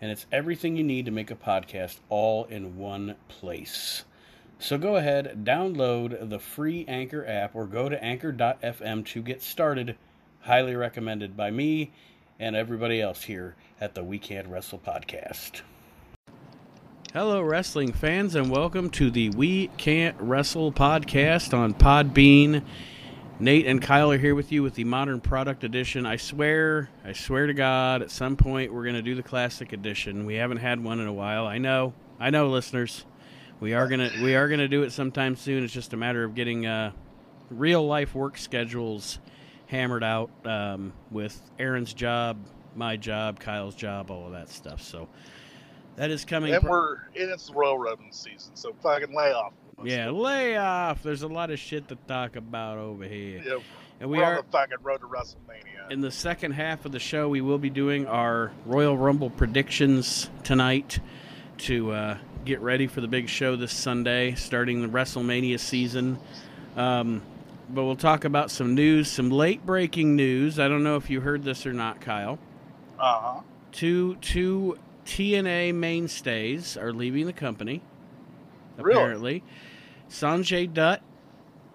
and it's everything you need to make a podcast all in one place. So go ahead, download the free Anchor app, or go to anchor.fm to get started. Highly recommended by me and everybody else here at the We Can't Wrestle podcast. Hello, wrestling fans, and welcome to the We Can't Wrestle podcast on Podbean. Nate and Kyle are here with you with the Modern Product Edition. I swear, I swear to God, at some point we're going to do the Classic Edition. We haven't had one in a while. I know, I know, listeners. We are gonna we are gonna do it sometime soon. It's just a matter of getting uh, real life work schedules hammered out um, with Aaron's job, my job, Kyle's job, all of that stuff. So that is coming. And we're and it's Rumble season, so fucking lay off. Yeah, lay off. There's a lot of shit to talk about over here. Yeah, and we we are on the fucking road to WrestleMania. in the second half of the show. We will be doing our Royal Rumble predictions tonight to uh, get ready for the big show this Sunday, starting the WrestleMania season. Um, but we'll talk about some news, some late breaking news. I don't know if you heard this or not, Kyle. Uh huh. Two two TNA mainstays are leaving the company. Really? Sanjay Dutt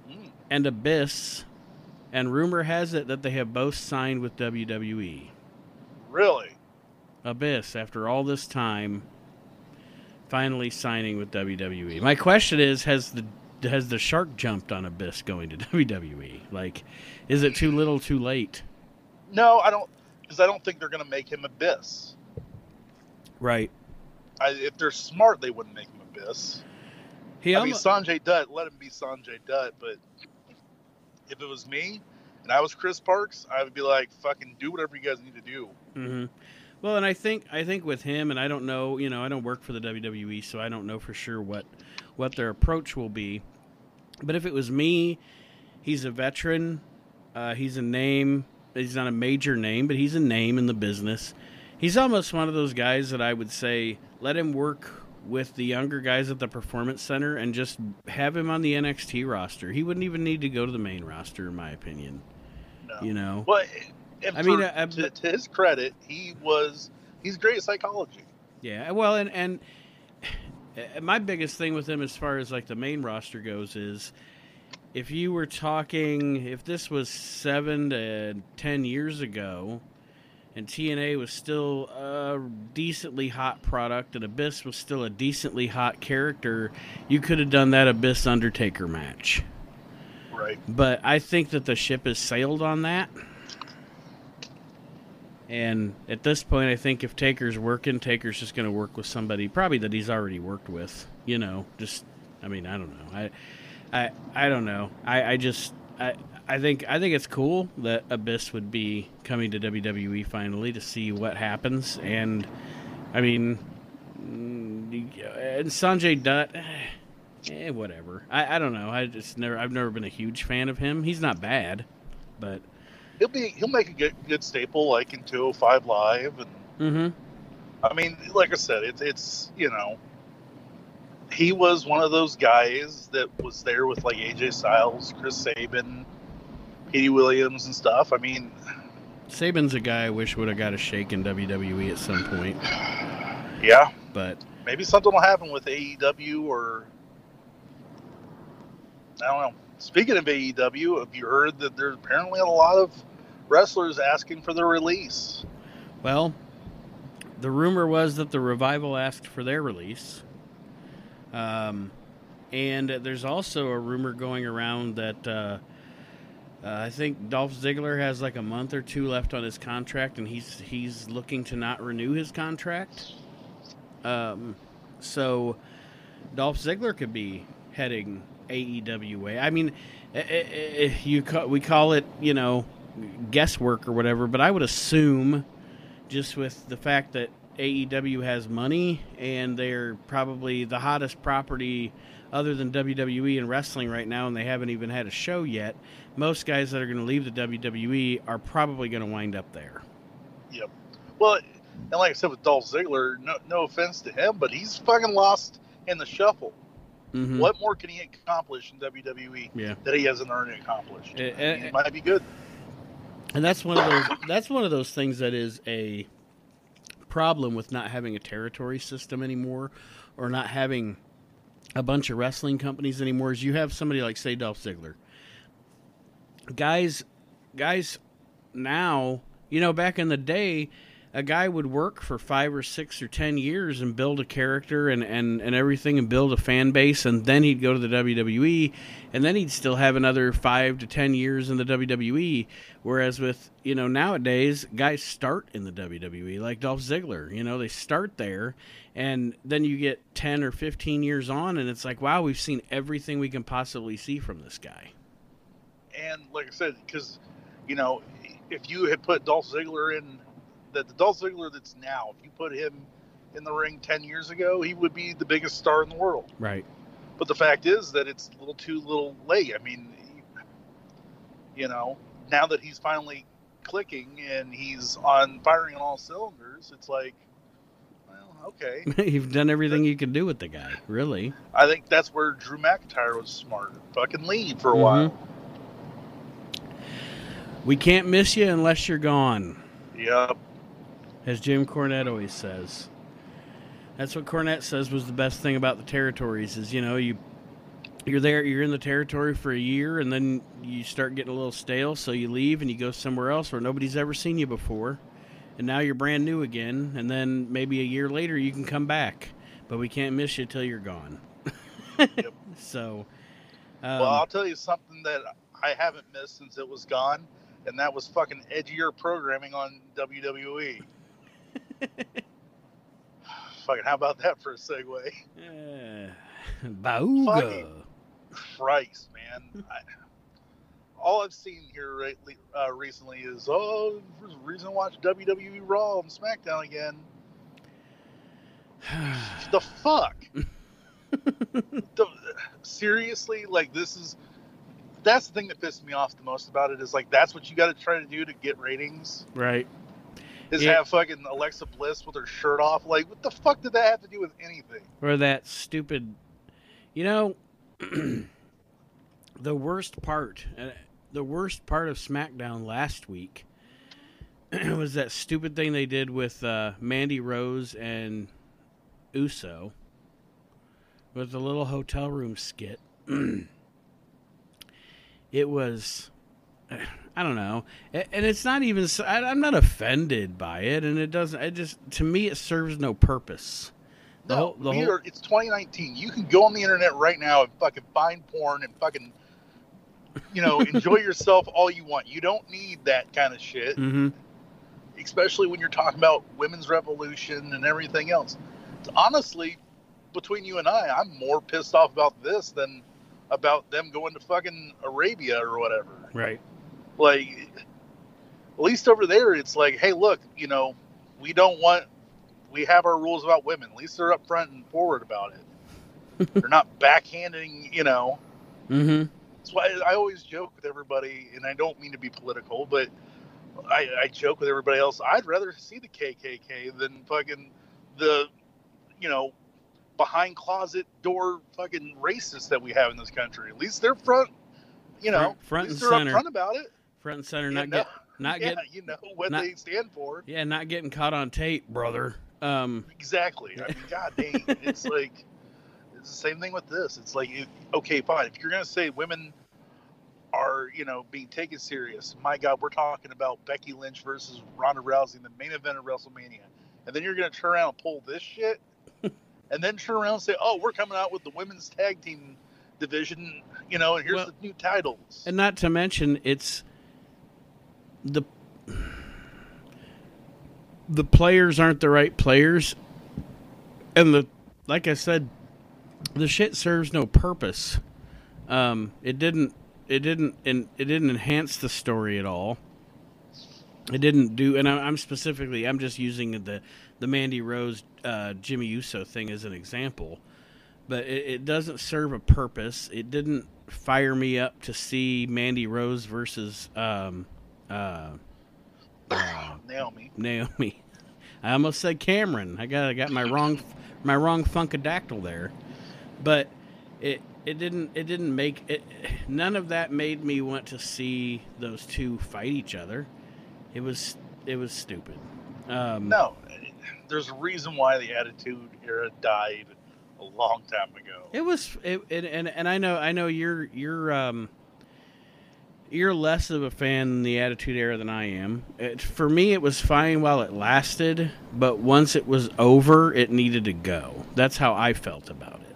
Mm. and Abyss, and rumor has it that they have both signed with WWE. Really? Abyss, after all this time, finally signing with WWE. My question is: Has the has the shark jumped on Abyss going to WWE? Like, is it too little, too late? No, I don't, because I don't think they're gonna make him Abyss. Right. I, if they're smart, they wouldn't make him Abyss. He I mean, Sanjay Dutt, let him be Sanjay Dutt. But if it was me and I was Chris Parks, I would be like, fucking do whatever you guys need to do. hmm Well, and I think I think with him, and I don't know, you know, I don't work for the WWE, so I don't know for sure what what their approach will be. But if it was me, he's a veteran. Uh, he's a name. He's not a major name, but he's a name in the business. He's almost one of those guys that I would say let him work with the younger guys at the performance center and just have him on the NXT roster. He wouldn't even need to go to the main roster, in my opinion. No. You know, But I mean, for- uh, to, to his credit, he was he's great at psychology. Yeah, well, and and uh, my biggest thing with him, as far as like the main roster goes, is if you were talking, if this was seven to ten years ago, and TNA was still a decently hot product, and Abyss was still a decently hot character, you could have done that Abyss Undertaker match. Right. But I think that the ship has sailed on that. And at this point, I think if Taker's working, Taker's just going to work with somebody probably that he's already worked with. You know, just I mean, I don't know. I, I, I don't know. I, I just I, I think I think it's cool that Abyss would be coming to WWE finally to see what happens. And I mean, mm, and Sanjay Dutt. Eh, whatever. I, I don't know. I just never. I've never been a huge fan of him. He's not bad, but He'll be he'll make a good good staple like in 205 Live and mm-hmm. I mean, like I said, it's it's you know, he was one of those guys that was there with like AJ Styles, Chris Sabin, Petey Williams, and stuff. I mean, Sabin's a guy I wish would have got a shake in WWE at some point, yeah, but maybe something will happen with AEW or I don't know. Speaking of AEW, have you heard that there's apparently a lot of wrestlers asking for their release? well, the rumor was that the revival asked for their release. Um, and there's also a rumor going around that uh, uh, I think Dolph Ziggler has like a month or two left on his contract, and he's he's looking to not renew his contract. Um, so Dolph Ziggler could be heading AEW way. I mean, eh, eh, eh, you ca- we call it you know guesswork or whatever, but I would assume just with the fact that AEW has money and they're probably the hottest property other than WWE and wrestling right now, and they haven't even had a show yet. Most guys that are going to leave the WWE are probably going to wind up there. Yep. Well, and like I said with Dolph Ziggler, no, no offense to him, but he's fucking lost in the shuffle. Mhm. What more can he accomplish in WWE Yeah. that he hasn't already accomplished? Eh, I mean, eh, it might be good. And that's one of those that's one of those things that is a problem with not having a territory system anymore or not having a bunch of wrestling companies anymore is you have somebody like say Dolph Ziggler. Guys guys now, you know, back in the day, a guy would work for five or six or ten years and build a character and, and, and everything and build a fan base and then he'd go to the WWE and then he'd still have another five to ten years in the WWE. Whereas with you know nowadays guys start in the WWE like Dolph Ziggler, you know they start there and then you get ten or fifteen years on and it's like wow we've seen everything we can possibly see from this guy. And like I said, because you know, if you had put Dolph Ziggler in the, the Dolph Ziggler that's now, if you put him in the ring ten years ago, he would be the biggest star in the world. Right. But the fact is that it's a little too little late. I mean, you know, now that he's finally clicking and he's on firing on all cylinders, it's like, well, okay. You've done everything you can do with the guy, really. I think that's where Drew McIntyre was smart. Fucking leave for a Mhm. while. We can't miss you unless you're gone. Yep. As Jim Cornette always says. That's what Cornette says was the best thing about the territories is you know you you're there you're in the territory for a year and then you start getting a little stale so you leave and you go somewhere else where nobody's ever seen you before and now you're brand new again and then maybe a year later you can come back but we can't miss you till you're gone. Yep. So um, well, I'll tell you something that I haven't missed since it was gone, and that was fucking edgier programming on WWE. Fucking, how about that for a segue? uh, Bauga. Fucking- Christ, man. I, all I've seen here lately, uh, recently is, oh, there's a reason to watch WWE Raw and SmackDown again. The fuck? the, seriously, like this is that's the thing that pissed me off the most about it is like that's what you got to try to do to get ratings right. Is Yeah. have fucking Alexa Bliss with her shirt off. Like, what the fuck did that have to do with anything? or that stupid you know the worst part uh, the worst part of smackdown last week was that stupid thing they did with uh, mandy rose and uso with the little hotel room skit it was i don't know and it's not even I'm not offended by it and it doesn't it just to me it serves no purpose the no, whole, the whole it's 2019. You can go on the internet right now and fucking find porn and fucking, you know, enjoy yourself all you want. You don't need that kind of shit, mm-hmm. especially when you're talking about women's revolution and everything else. Honestly, between you and I, I'm more pissed off about this than about them going to fucking Arabia or whatever. Right. Like at least over there it's like hey look you know we don't want we have our rules about women. At least they're upfront and forward about it. They're not backhanding you know. Mm-hmm. that's why i always joke with everybody and i don't mean to be political but i, I joke with everybody else. I'd rather see the kkk than fucking the you know behind closet door fucking racists that we have in this country. At least they're front you know Front- front at least and they're center. upfront about it Front and center, You not know- get not yeah, get you know what not- they stand for. yeah, not getting caught on tape, brother. Um, Exactly. I mean, god dang, it's like it's the same thing with this. It's like, if, okay, fine. If you're gonna say women are, you know, being taken serious, my God, we're talking about Becky Lynch versus Ronda Rousey in the main event of WrestleMania, and then you're gonna turn around and pull this shit, and then turn around and say, oh, we're coming out with the women's tag team division, you know, and here's Well, the new titles. and not to mention it's the the players aren't the right players, and the like I said, the shit serves no purpose. Um, it didn't. It didn't. And it didn't enhance the story at all. It didn't do. And I- I'm specifically. I'm just using the the Mandy Rose uh, Jimmy Uso thing as an example, but it, it doesn't serve a purpose. It didn't fire me up to see Mandy Rose versus um, uh, uh, Naomi. Naomi. I almost said Cameron. I got I got my wrong my wrong funkadactyl there, but it it didn't it didn't make it. None of that made me want to see those two fight each other. It was it was stupid. Um, No, there's a reason why the Attitude Era died a long time ago. It was it, it, and and I know I know you're you're um you're less of a fan in the Attitude Era than I am. It, for me, it was fine while it lasted, but once it was over, it needed to go. That's how I felt about it.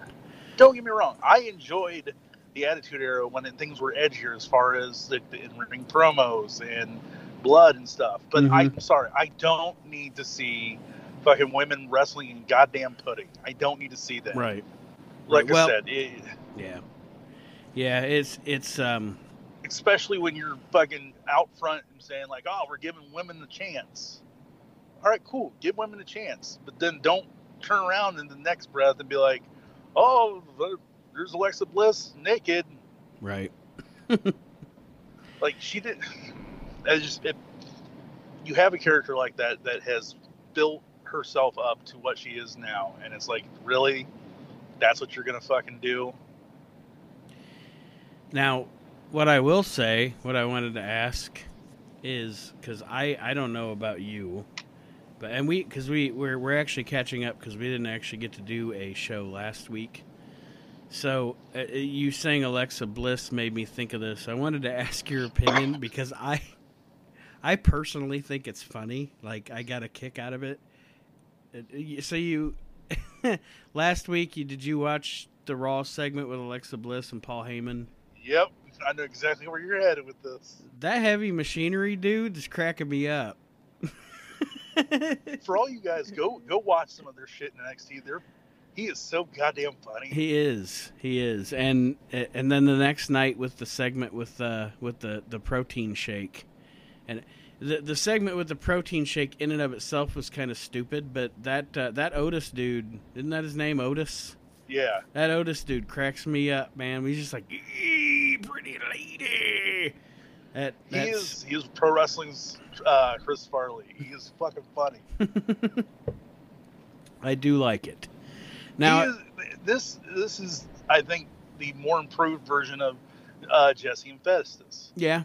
Don't get me wrong, I enjoyed the Attitude Era when it, things were edgier as far as the, the in-ring promos and blood and stuff. But Mhm. I'm sorry, I don't need to see fucking women wrestling in goddamn pudding. I don't need to see that. Right. Like Right, well- I said, it, Yeah. Yeah. It's it's um especially when you're fucking out front and saying like, "Oh, we're giving women the chance." All right, cool, give women a chance, but then don't turn around in the next breath and be like, "Oh, there's Alexa Bliss naked." right. Like she did. It's just it, you have a character like that that has built herself up to what she is now, and it's like, really, that's what you're gonna fucking do? Now, what I will say, what I wanted to ask is because I I don't know about you, but and we because we we're we're actually catching up because we didn't actually get to do a show last week. So uh, you saying Alexa Bliss made me think of this. I wanted to ask your opinion because I I personally think it's funny. Like I got a kick out of it. Uh, So you last week you did you watch the Raw segment with Alexa Bliss and Paul Heyman? Yep, I know exactly where you're headed with this. That heavy machinery dude is cracking me up. For all you guys, go go watch some of their shit in NXT. They're he is so goddamn funny. he is, he is, and and then the next night with the segment with uh with the the protein shake, and the the segment with the protein shake in and of itself was kind of stupid, but that uh, that Otis dude, isn't that his name, Otis? Yeah, That Otis dude cracks me up, man. He's just like, "Ee, pretty lady. That he is he is pro wrestling's uh, Chris Farley. He is fucking funny. I do like it. Now, is, this this is I think the more improved version of uh, Jesse and Festus. Yeah,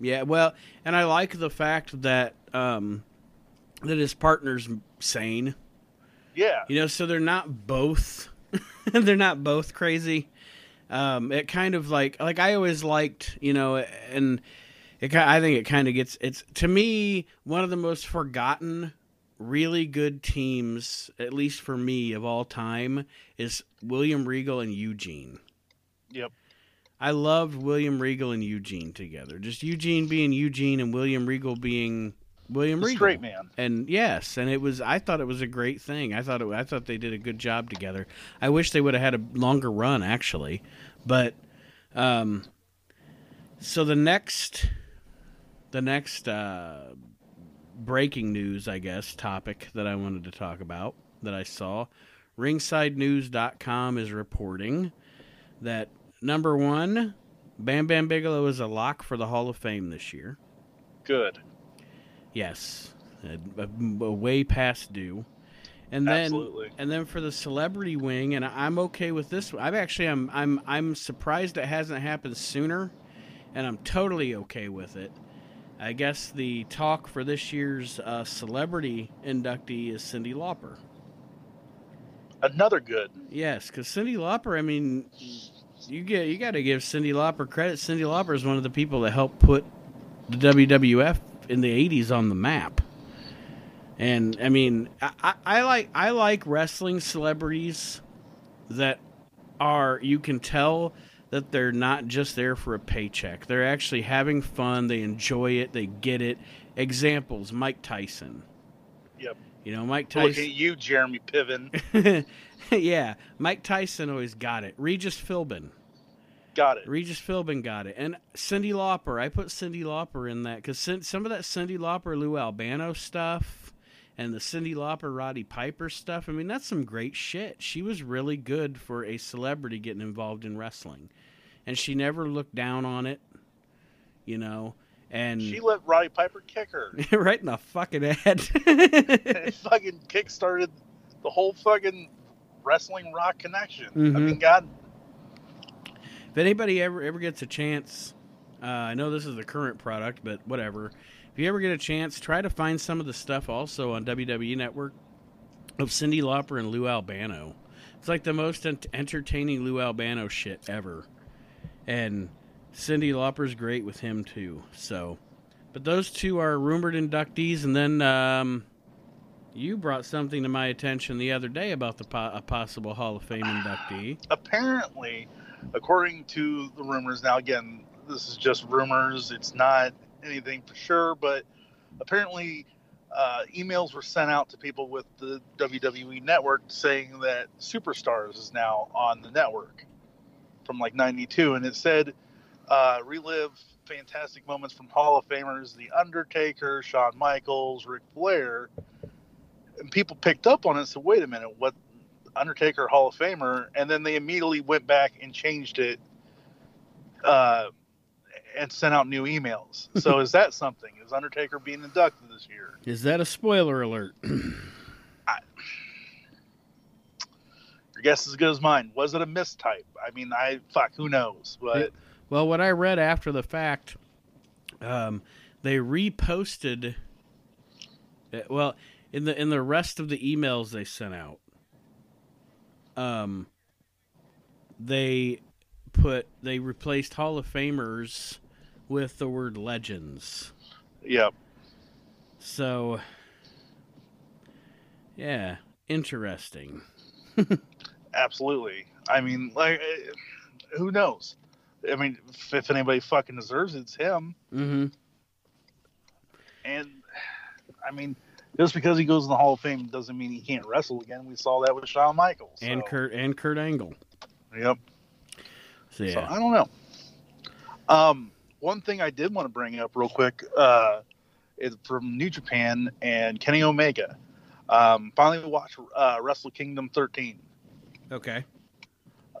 yeah. Well, and I like the fact that um, that his partner's sane. Yeah, You know, so they're not both they're not both crazy. Um, it kind of like like I always liked, you know, and it I think it kind of gets it's to me one of the most forgotten really good teams at least for me of all time is William Regal and Eugene. Yep. I loved William Regal and Eugene together. Just Eugene being Eugene and William Regal being William the Regal. straight man. And yes, and it was. I thought it was a great thing. I thought it. I thought they did a good job together. I wish they would have had a longer run, actually. But, um, so the next, the next uh, breaking news, I guess, topic that I wanted to talk about that I saw, RingsideNews.com is reporting that number one, Bam Bam Bigelow is a lock for the Hall of Fame this year. Good. Yes, a, a- a way past due. And then, Absolutely. and then for the celebrity wing, and I'm okay with this. I'm actually, I'm, I'm, I'm surprised it hasn't happened sooner, and I'm totally okay with it. I guess the talk for this year's uh, celebrity inductee is Cyndi Lauper. Another good. Yes, because Cyndi Lauper. I mean, you get you got to give Cyndi Lauper credit. Cyndi Lauper is one of the people that helped put the WWF in the '80s on the map. And I mean, I, I, like I like wrestling celebrities that are you can tell that they're not just there for a paycheck. They're actually having fun. They enjoy it. They get it. Examples: Mike Tyson. Yep. You know, Mike Look Tyson. at you, Jeremy Piven. yeah, Mike Tyson always got it. Regis Philbin. Got it. Regis Philbin got it. And Cyndi Lauper. I put Cyndi Lauper in that because some of that Cyndi Lauper, Lou Albano stuff and the Cyndi Lauper, Roddy Piper stuff. I mean, that's some great shit. She was really good for a celebrity getting involved in wrestling, and she never looked down on it. You know, and She let Roddy Piper kick her. right in the fucking head. it fucking kickstarted the whole fucking wrestling rock connection. I Mhm. mean, God, if anybody ever ever gets a chance, uh, I know this is the current product, but whatever. If you ever get a chance, try to find some of the stuff also on WWE Network of Cyndi Lauper and Lou Albano. It's like the most ent- entertaining Lou Albano shit ever, and Cyndi Lauper's great with him too. So, but those two are rumored inductees, and then um, you brought something to my attention the other day about the po- a possible Hall of Fame inductee. apparently, according to the rumors, now again, this is just rumors. It's not anything for sure, but apparently, uh, emails were sent out to people with the WWE network saying that Superstars is now on the network from like '92, and it said uh, relive fantastic moments from Hall of Famers The Undertaker, Shawn Michaels, Ric Flair. And people picked up on it. So wait a minute, what Undertaker Hall of Famer, and then they immediately went back and changed it uh, and sent out new emails. So is that something? Is Undertaker being inducted this year? Is that a spoiler alert? Your guess is as good as mine. Was it a mistype? I mean, I fuck, who knows? But Well, what I read after the fact, um, they reposted. uh, Well, in the in the rest of the emails they sent out, um, they put they replaced Hall of Famers with the word legends. yeah, So, yeah, interesting. absolutely. I mean, like, eh, who knows? I mean, if, if anybody fucking deserves it, it's him. Mm-hmm. And I mean, just because he goes in the Hall of Fame doesn't mean he can't wrestle again. We saw that with Shawn Michaels. And Kurt and Kurt Angle. Yep. So So. I don't know. Um, one thing I did want to bring up real quick uh, is from New Japan and Kenny Omega. Um, finally watched uh, Wrestle Kingdom 13. Okay.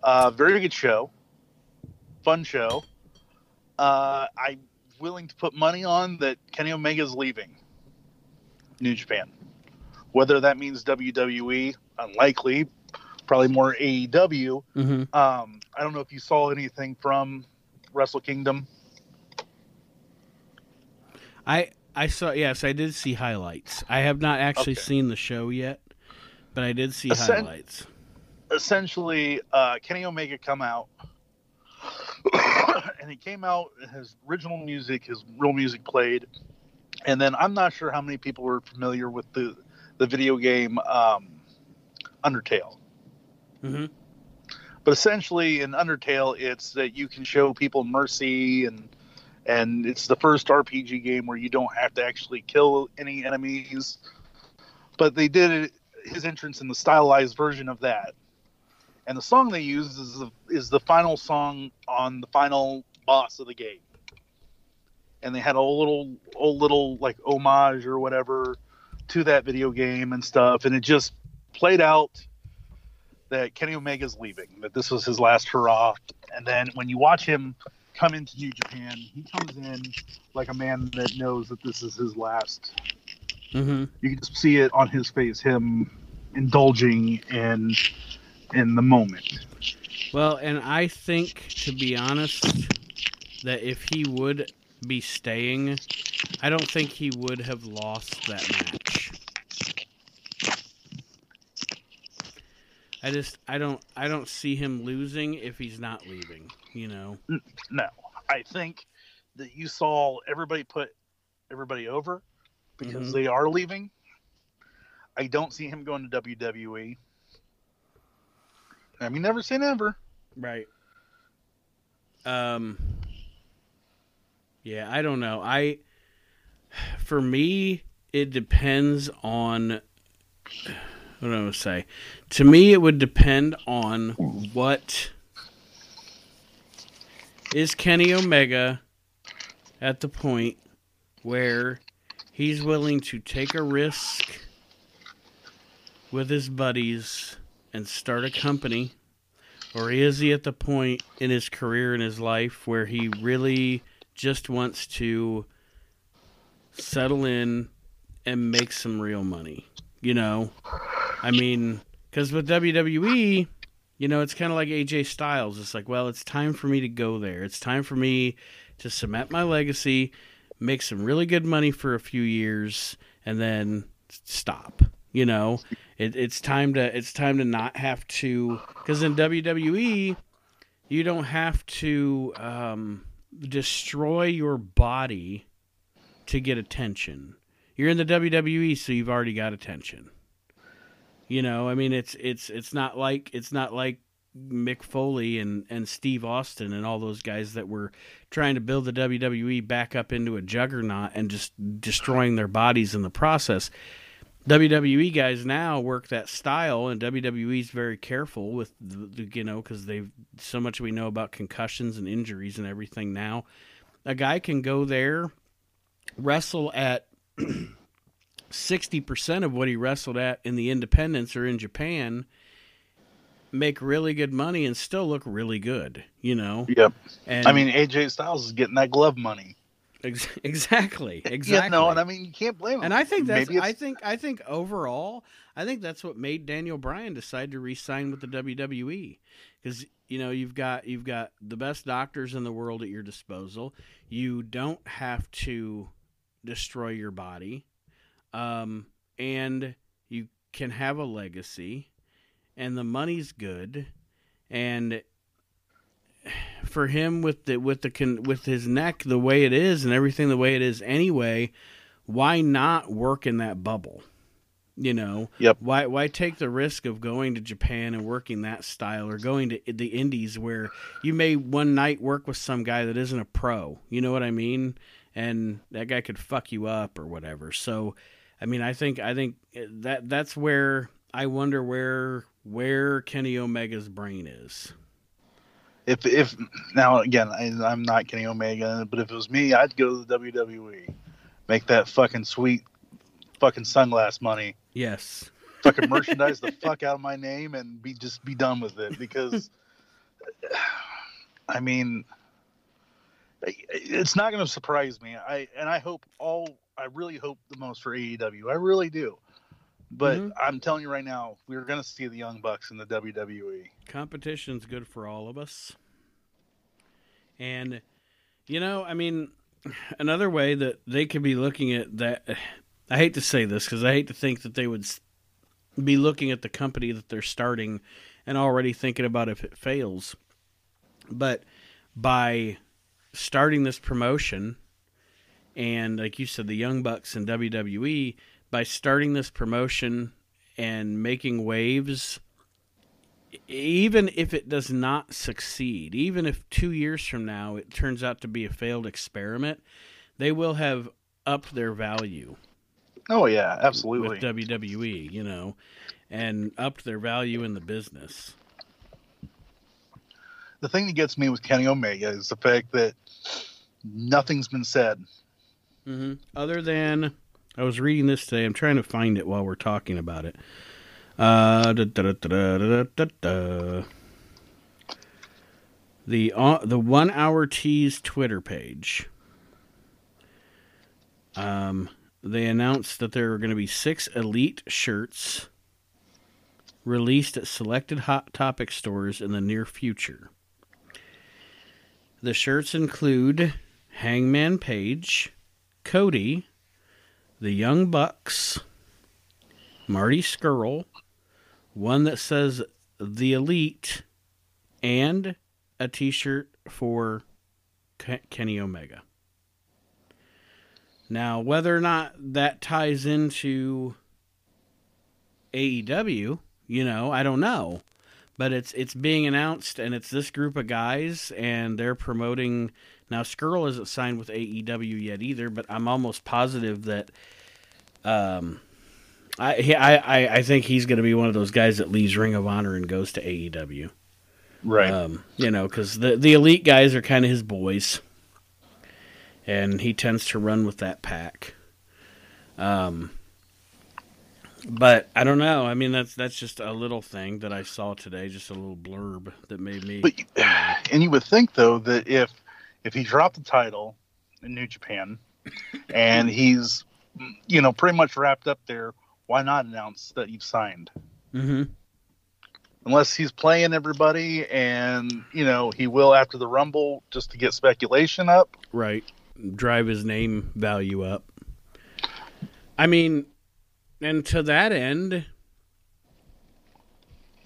Uh, very good show, fun show. Uh, I'm willing to put money on that Kenny Omega is leaving New Japan. Whether that means WWE, unlikely. Probably more AEW. Mm-hmm. Um, I don't know if you saw anything from Wrestle Kingdom. I I saw yes, I did see highlights. I have not actually Okay. seen the show yet, but I did see Essen- highlights. Essentially, uh, Kenny Omega come out, and he came out. His original music, his real music played, and then I'm not sure how many people were familiar with the the video game um, Undertale. Mm-hmm. But essentially, in Undertale, it's that you can show people mercy and and it's the first RPG game where you don't have to actually kill any enemies. But they did it, his entrance in the stylized version of that, and the song they used is the, is the final song on the final boss of the game. And they had a little, a little like homage or whatever to that video game and stuff, and it just played out that Kenny Omega's leaving, that this was his last hurrah. And then when you watch him come into New Japan, he comes in like a man that knows that this is his last. Mm-hmm. You can just see it on his face, him indulging in in the moment. Well, and I think, to be honest, that if he would be staying, I don't think he would have lost that match. I just I don't I don't see him losing if he's not leaving, you know. No, I think that you saw everybody put everybody over because Mhm. they are leaving. I don't see him going to WWE. I mean, never say never. Right. Um Yeah, I don't know. I for me it depends on what do I say? To me it would depend on what is Kenny Omega at the point where he's willing to take a risk with his buddies and start a company? Or is he at the point in his career in his life where he really just wants to settle in and make some real money? You know, I mean, because with WWE, you know, it's kind of like AJ Styles. It's like, well, it's time for me to go there. It's time for me to cement my legacy, make some really good money for a few years, and then stop. You know, it, it's time to it's time to not have to because in WWE, you don't have to um, destroy your body to get attention. You're in the WWE, so you've already got attention. You know, I mean, it's it's it's not like it's not like Mick Foley and and Steve Austin and all those guys that were trying to build the WWE back up into a juggernaut and just destroying their bodies in the process. WWE guys now work that style, and WWE's very careful with the, you know because they've so much we know about concussions and injuries and everything. Now, a guy can go there, wrestle at sixty percent of what he wrestled at in the independents or in Japan, make really good money and still look really good. You know. Yep. And I mean, AJ Styles is getting that glove money. Ex- exactly. Exactly. Yeah, no, and I mean you can't blame him. And I think that's I think I think overall, I think that's what made Daniel Bryan decide to re-sign with the WWE because you know you've got you've got the best doctors in the world at your disposal. You don't have to destroy your body, um, and you can have a legacy, and the money's good, and for him with the with the con, with his neck the way it is and everything the way it is anyway, why not work in that bubble? You know, yep. Why why take the risk of going to Japan and working that style, or going to the Indies where you may one night work with some guy that isn't a pro? You know what I mean? And that guy could fuck you up or whatever. So, I mean, I think I think that that's where I wonder where where Kenny Omega's brain is if if now again I, am not Kenny Omega, but if it was me, I'd go to the WWE, make that fucking sweet, fucking sunglass money. Yes. Fucking merchandise the fuck out of my name and be just be done with it because, I mean, it's not going to surprise me. I and I hope all. I really hope the most for AEW. I really do. But mm-hmm. I'm telling you right now, we're going to see the Young Bucks in the WWE. Competition's good for all of us. And, you know, I mean, another way that they could be looking at that, I hate to say this because I hate to think that they would be looking at the company that they're starting and already thinking about if it fails. But by starting this promotion, and like you said, the Young Bucks and WWE, by starting this promotion and making waves even if it does not succeed even if 2 years from now it turns out to be a failed experiment they will have upped their value. Oh yeah absolutely. With WWE you know and upped their value in the business. The thing that gets me with Kenny Omega is the fact that nothing's been said. Mm-hmm. other than I was reading this today. I'm trying to find it while we're talking about it. Uh, da, da, da, the uh, the one hour tease Twitter page. Um, they announced that there are going to be six elite shirts released at selected Hot Topic stores in the near future. The shirts include Hangman Page, Cody, the Young Bucks, Marty Scurll, one that says the Elite, and a T-shirt for Kenny Omega. Now, whether or not that ties into AEW, you know, I don't know, but it's it's being announced, and it's this group of guys, and they're promoting now, Scurll isn't signed with AEW yet either, but I'm almost positive that um, I I I think he's going to be one of those guys that leaves Ring of Honor and goes to AEW. Right. Um, you know, because the the elite guys are kind of his boys, and he tends to run with that pack. Um, But I don't know. I mean, that's that's just a little thing that I saw today, just a little blurb that made me. But and you would think though that if if he dropped the title in New Japan and he's you know pretty much wrapped up there, why not announce that you've signed? hmm Unless he's playing everybody, and you know he will after the Rumble just to get speculation up. Right. Drive his name value up. I mean, and to that end,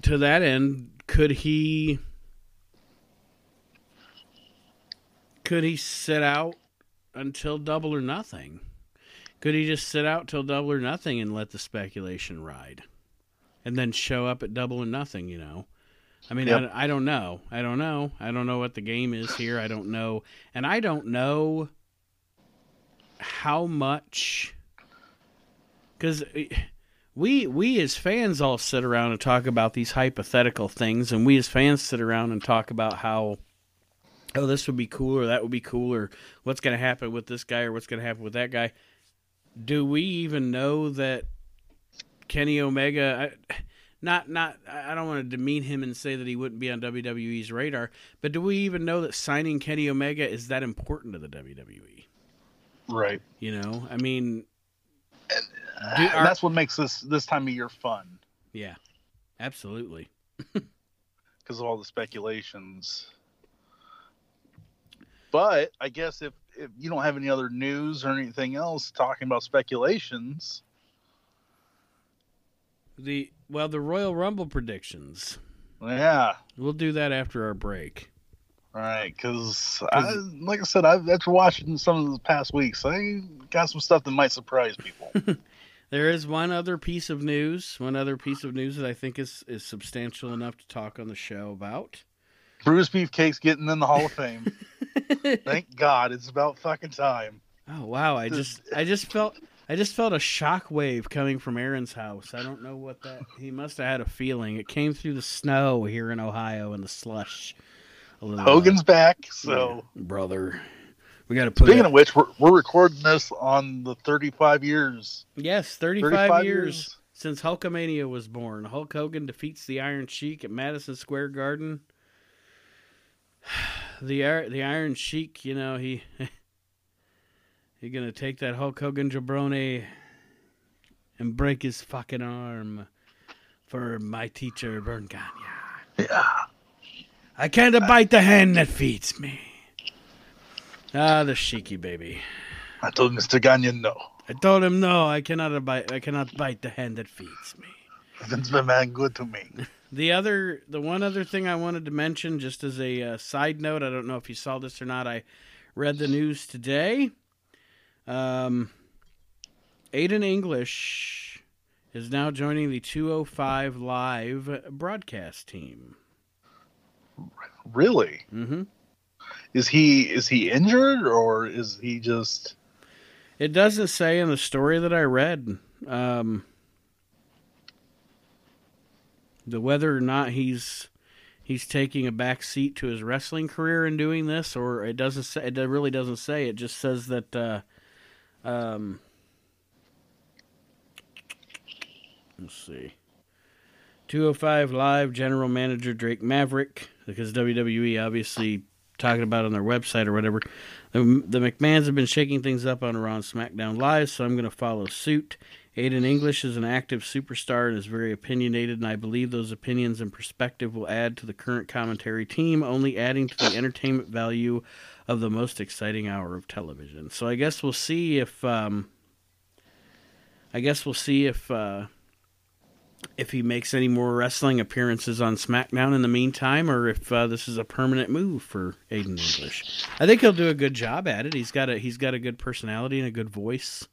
to that end, could he could he sit out until double or nothing? Could he just sit out till double or nothing and let the speculation ride? And then show up at double or nothing, you know? I mean, Yep. I, I don't know. I don't know. I don't know what the game is here. I don't know. And I don't know how much because uh, we we as fans all sit around and talk about these hypothetical things and we as fans sit around and talk about how oh this would be cool or that would be cool or what's going to happen with this guy or what's going to happen with that guy do we even know that Kenny Omega I, not not I don't want to demean him and say that he wouldn't be on WWE's radar but do we even know that signing Kenny Omega is that important to the WWE Right. you know I mean and uh, are- that's what makes this this time of year fun yeah absolutely because of all the speculations. But I guess if if you don't have any other news or anything else talking about speculations, The well, the Royal Rumble predictions. yeah, We'll do that after our break. all right. Because 'Cause- like I said, I've after watching some of the past weeks, I got some stuff that might surprise people. There is one other piece of news, one other piece of news that I think is is substantial enough to talk on the show about. Bruce Beefcake's getting in the Hall of Fame. Thank God, it's about fucking time. oh wow, I just I just felt I just felt a shock wave coming from Aaron's house. I don't know what that he must have had a feeling. It came through the snow here in Ohio and the slush. A little Hogan's back, so. Yeah, brother. We got to put Speaking it, of which, we're, we're recording this on the 35 years. Yes, 35, 35 years, years. since Hulkamania was born. Hulk Hogan defeats the Iron Sheik at Madison Square Garden. The the Iron Sheik, you know, he he gonna take that Hulk Hogan jabroni and break his fucking arm for my teacher Verne Gagne. Yeah. I can't bite the hand that feeds me. Ah, the Sheiky baby. I told Mr. Gagne no. I told him no, I cannot bite. I cannot bite the hand that feeds me. Vince McMahon good to me. The other, the one other thing I wanted to mention, just as a uh, side note, I don't know if you saw this or not. I read the news today. Um, Aiden English is now joining the 205 Live broadcast team. Really? hmm Is he is he injured or is he just It doesn't say in the story that I read um, the whether or not he's he's taking a back seat to his wrestling career in doing this, or it doesn't say. It really doesn't say. It just says that. Uh, um, let's see. 205 Live General Manager Drake Maverick, because WWE obviously talking about on their website or whatever. The, the McMahons have been shaking things up on Raw and SmackDown Live, so I'm going to follow suit. Aiden English is an active superstar and is very opinionated, and I believe those opinions and perspective will add to the current commentary team, only adding to the entertainment value of the most exciting hour of television. So I guess we'll see if um, I guess we'll see if uh, if he makes any more wrestling appearances on SmackDown in the meantime, or if uh, this is a permanent move for Aiden English. I think he'll do a good job at it. He's got a he's got a good personality and a good voice.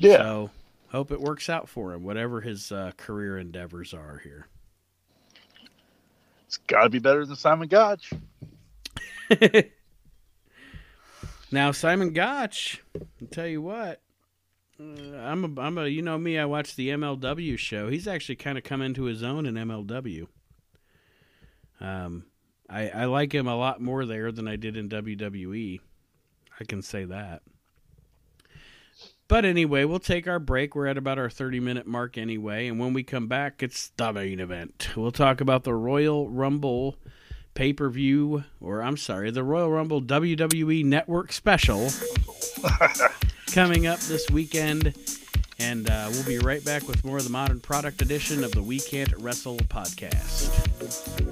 Yeah. So hope it works out for him, whatever his uh, career endeavors are here. It's gotta be better than Simon Gotch. now Simon Gotch, I'll tell you what. Uh, I'm a, I'm a, you know me. I watch the MLW show. He's actually kind of come into his own in MLW. Um, I I like him a lot more there than I did in WWE. I can say that. But anyway, we'll take our break. We're at about our 30 minute mark anyway. And when we come back, it's the main event. We'll talk about the Royal Rumble pay per view, or I'm sorry, the Royal Rumble WWE Network special coming up this weekend. And uh, we'll be right back with more of the modern product edition of the We Can't Wrestle podcast.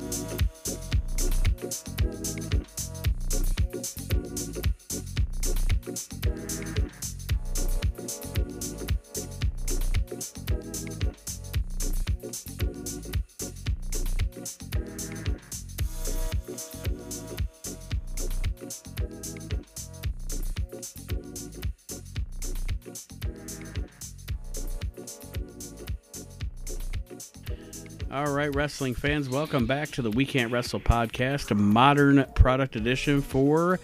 Right, wrestling fans, welcome back to the We Can't Wrestle podcast, a modern product edition for.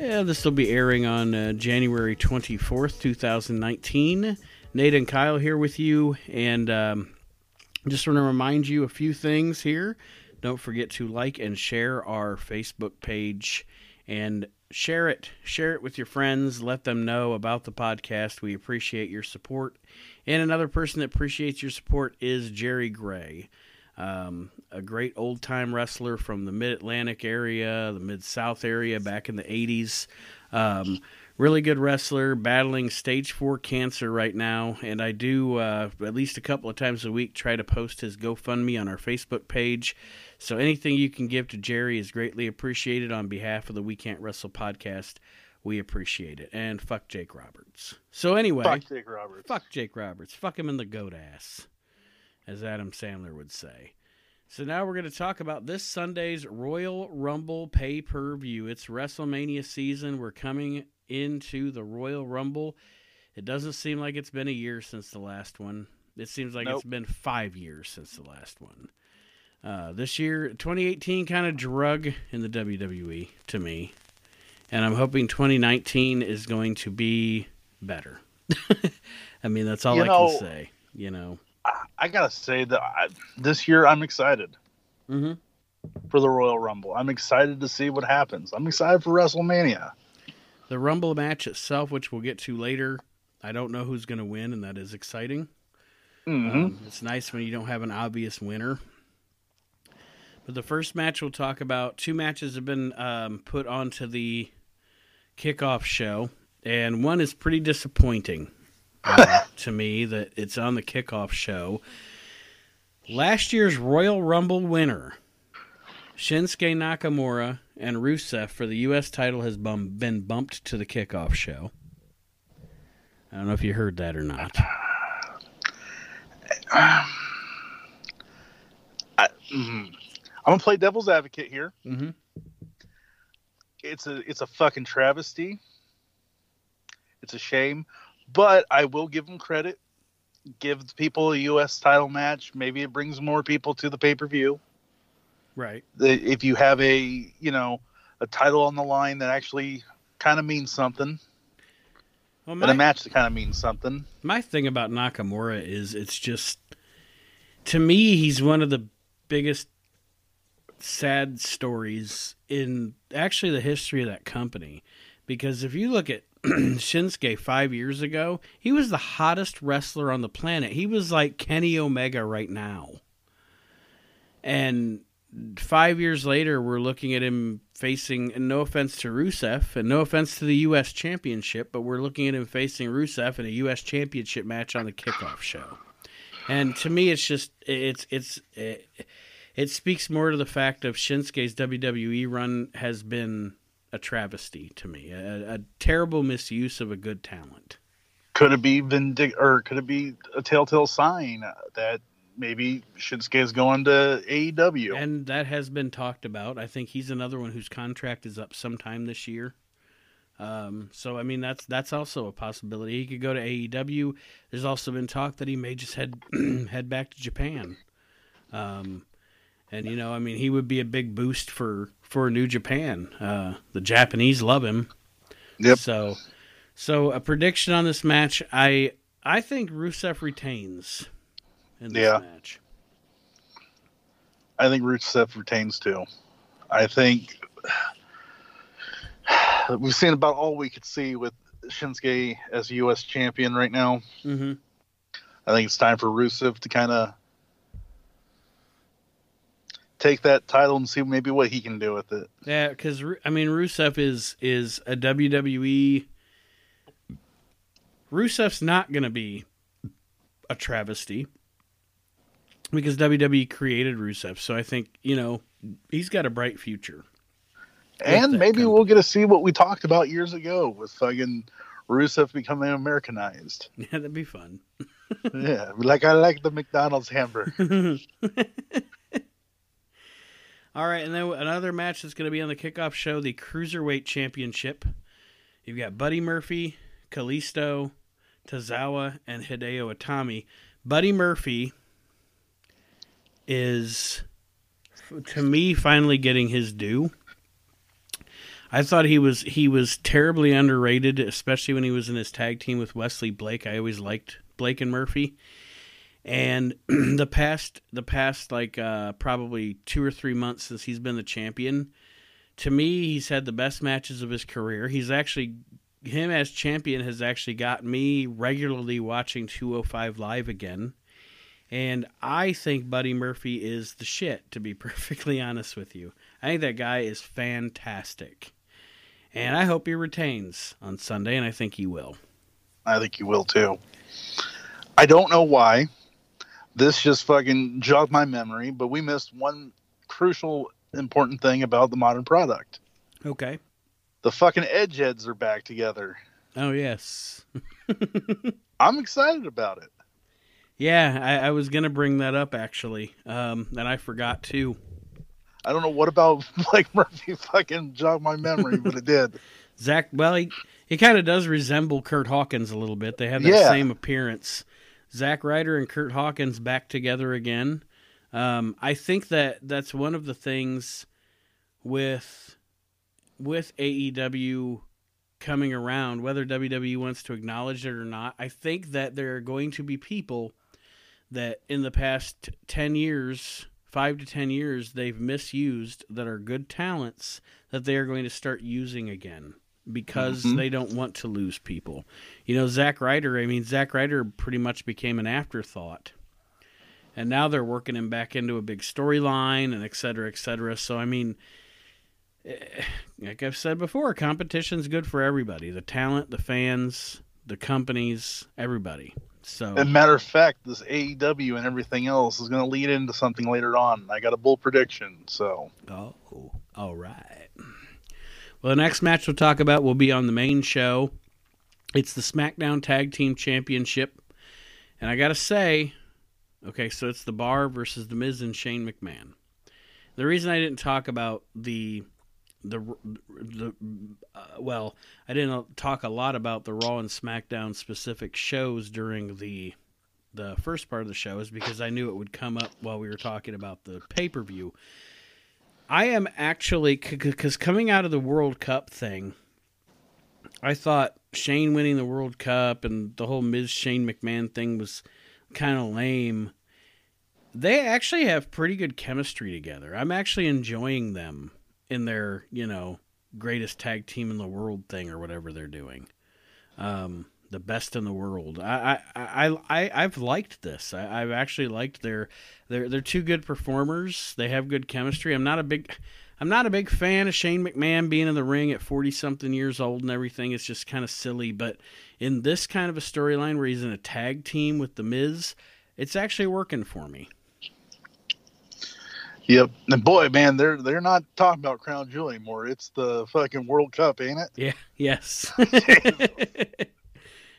Yeah, this will be airing on uh, January 24th, 2019. Nate and Kyle here with you, and um, just want to remind you a few things here. Don't forget to like and share our Facebook page and share it. Share it with your friends. Let them know about the podcast. We appreciate your support. And another person that appreciates your support is Jerry Gray, um, a great old time wrestler from the Mid Atlantic area, the Mid South area back in the 80s. Um, really good wrestler, battling stage four cancer right now. And I do, uh, at least a couple of times a week, try to post his GoFundMe on our Facebook page. So anything you can give to Jerry is greatly appreciated on behalf of the We Can't Wrestle podcast. We appreciate it. And fuck Jake Roberts. So anyway, Fuck Jake Roberts. fuck Jake Roberts. Fuck him in the goat ass, as Adam Sandler would say. So now we're going to talk about this Sunday's Royal Rumble pay per view. It's WrestleMania season. We're coming into the Royal Rumble. It doesn't seem like it's been a year since the last one. It seems like Nope. it's been five years since the last one. Uh, this year, 2018 kind of drug in the WWE to me. And I'm hoping 2019 is going to be better. I mean, that's all You I know- can say. You know. I, I gotta say that I, this year I'm excited Mm-hmm. for the Royal Rumble. I'm excited to see what happens. I'm excited for WrestleMania. The Rumble match itself, which we'll get to later, I don't know who's going to win, and that is exciting. hmm Um, it's nice when you don't have an obvious winner. But the first match we'll talk about, two matches have been um, put onto the kickoff show, and one is pretty disappointing to me that it's on the kickoff show. Last year's Royal Rumble winner, Shinsuke Nakamura and Rusev for the U.S. title has bum- been bumped to the kickoff show. I don't know if you heard that or not. I, mhm. I'm gonna play devil's advocate here. Mm-hmm. It's a it's a fucking travesty. It's a shame, but I will give them credit. Give people a U.S. title match. Maybe it brings more people to the pay per view. Right. If you have a you know a title on the line that actually kind of means something, Well, and a match that kind of means something. my thing about Nakamura is it's just to me he's one of the biggest sad stories in actually the history of that company because if you look at Shinsuke 5 years ago, he was the hottest wrestler on the planet. He was like Kenny Omega right now. And 5 years later we're looking at him facing and no offense to Rusev and no offense to the US championship, but we're looking at him facing Rusev in a US championship match on the kickoff show. And to me it's just it's it's it, it speaks more to the fact of Shinsuke's WWE run has been a travesty to me, a, a terrible misuse of a good talent. Could it be vindic or could it be a telltale sign that maybe Shinsuke is going to AEW? And that has been talked about. I think he's another one whose contract is up sometime this year. Um, so I mean that's that's also a possibility. He could go to AEW. There's also been talk that he may just head head back to Japan. Um, and you know, I mean, he would be a big boost for for New Japan. Uh, the Japanese love him. Yep. So, so a prediction on this match, I I think Rusev retains in this Yeah. match. I think Rusev retains too. I think we've seen about all we could see with Shinsuke as U.S. champion right now. Mm-hmm. I think it's time for Rusev to kind of take that title and see maybe what he can do with it. Yeah, because I mean, Rusev is is a WWE. Rusev's not going to be a travesty because WWE created Rusev, so I think you know he's got a bright future. And maybe company. we'll get to see what we talked about years ago with fucking Rusev becoming Americanized. Yeah, that'd be fun. yeah, like I like the McDonald's hamburger. All right, and then another match that's going to be on the kickoff show, the Cruiserweight Championship. You've got Buddy Murphy, Kalisto, Tozawa, and Hideo Itami. Buddy Murphy is, to me, finally getting his due. I thought he was he was terribly underrated, especially when he was in his tag team with Wesley Blake. I always liked Blake and Murphy. And the past the past like uh, probably two or three months since he's been the champion, to me he's had the best matches of his career. He's actually him as champion has actually got me regularly watching 205 live again. And I think Buddy Murphy is the shit, to be perfectly honest with you. I think that guy is fantastic. And I hope he retains on Sunday, and I think he will. I think he will too. I don't know why. This just fucking jogged my memory, but we missed one crucial, important thing about the modern product. Okay. The fucking Edgeheads are back together. Oh, yes. I'm excited about it. Yeah, I, I was going to bring that up actually, um, and I forgot too. I don't know what about Blake Murphy fucking jogged my memory, but it did. Zack, well, he, he kind of does resemble Curt Hawkins a little bit. They have that yeah. same appearance. Zack Ryder and Curt Hawkins back together again. Um, I think that that's one of the things with with AEW coming around, whether WWE wants to acknowledge it or not. I think that there are going to be people that in the past ten years five to ten years they've misused that are good talents that they are going to start using again because mm-hmm. they don't want to lose people. You know, Zack Ryder, I mean, Zack Ryder pretty much became an afterthought. And now they're working him back into a big storyline and et cetera, et cetera. So, I mean, eh, like I've said before, competition's good for everybody the talent, the fans, the companies, everybody. So, as a matter of fact, this AEW and everything else is going to lead into something later on. I got a bull prediction. So, oh, all right. Well, the next match we'll talk about will be on the main show. It's the SmackDown Tag Team Championship, and I got to say, okay, so it's the Bar versus the Miz and Shane McMahon. The reason I didn't talk about the the the uh, well, I didn't talk a lot about the Raw and SmackDown specific shows during the the first part of the show is because I knew it would come up while we were talking about the pay per view. I am actually because coming out of the World Cup thing, I thought Shane winning the World Cup and the whole Miz Shane McMahon thing was kind of lame. They actually have pretty good chemistry together. I'm actually enjoying them in their, you know, greatest tag team in the world thing or whatever they're doing. Um, the best in the world. I I I, I I've liked this. I, have actually liked their they're they're two good performers. They have good chemistry. I'm not a big I'm not a big fan of Shane McMahon being in the ring at 40 something years old and everything. It's just kind of silly. But in this kind of a storyline where he's in a tag team with The Miz, it's actually working for me. Yep. And boy, man, they're they're not talking about Crown Jewel anymore. It's the fucking World Cup, ain't it? Yeah. Yes.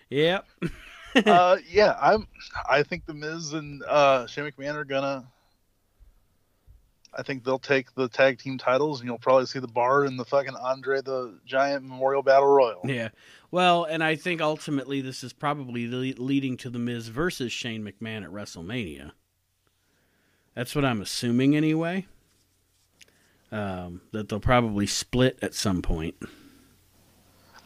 yep. uh, yeah, I'm. I think the Miz and uh, Shane McMahon are gonna. I think they'll take the tag team titles, and you'll probably see the Bar and the fucking Andre the Giant Memorial Battle Royal. Yeah. Well, and I think ultimately this is probably leading to the Miz versus Shane McMahon at WrestleMania. That's what I'm assuming anyway. Um, that they'll probably split at some point.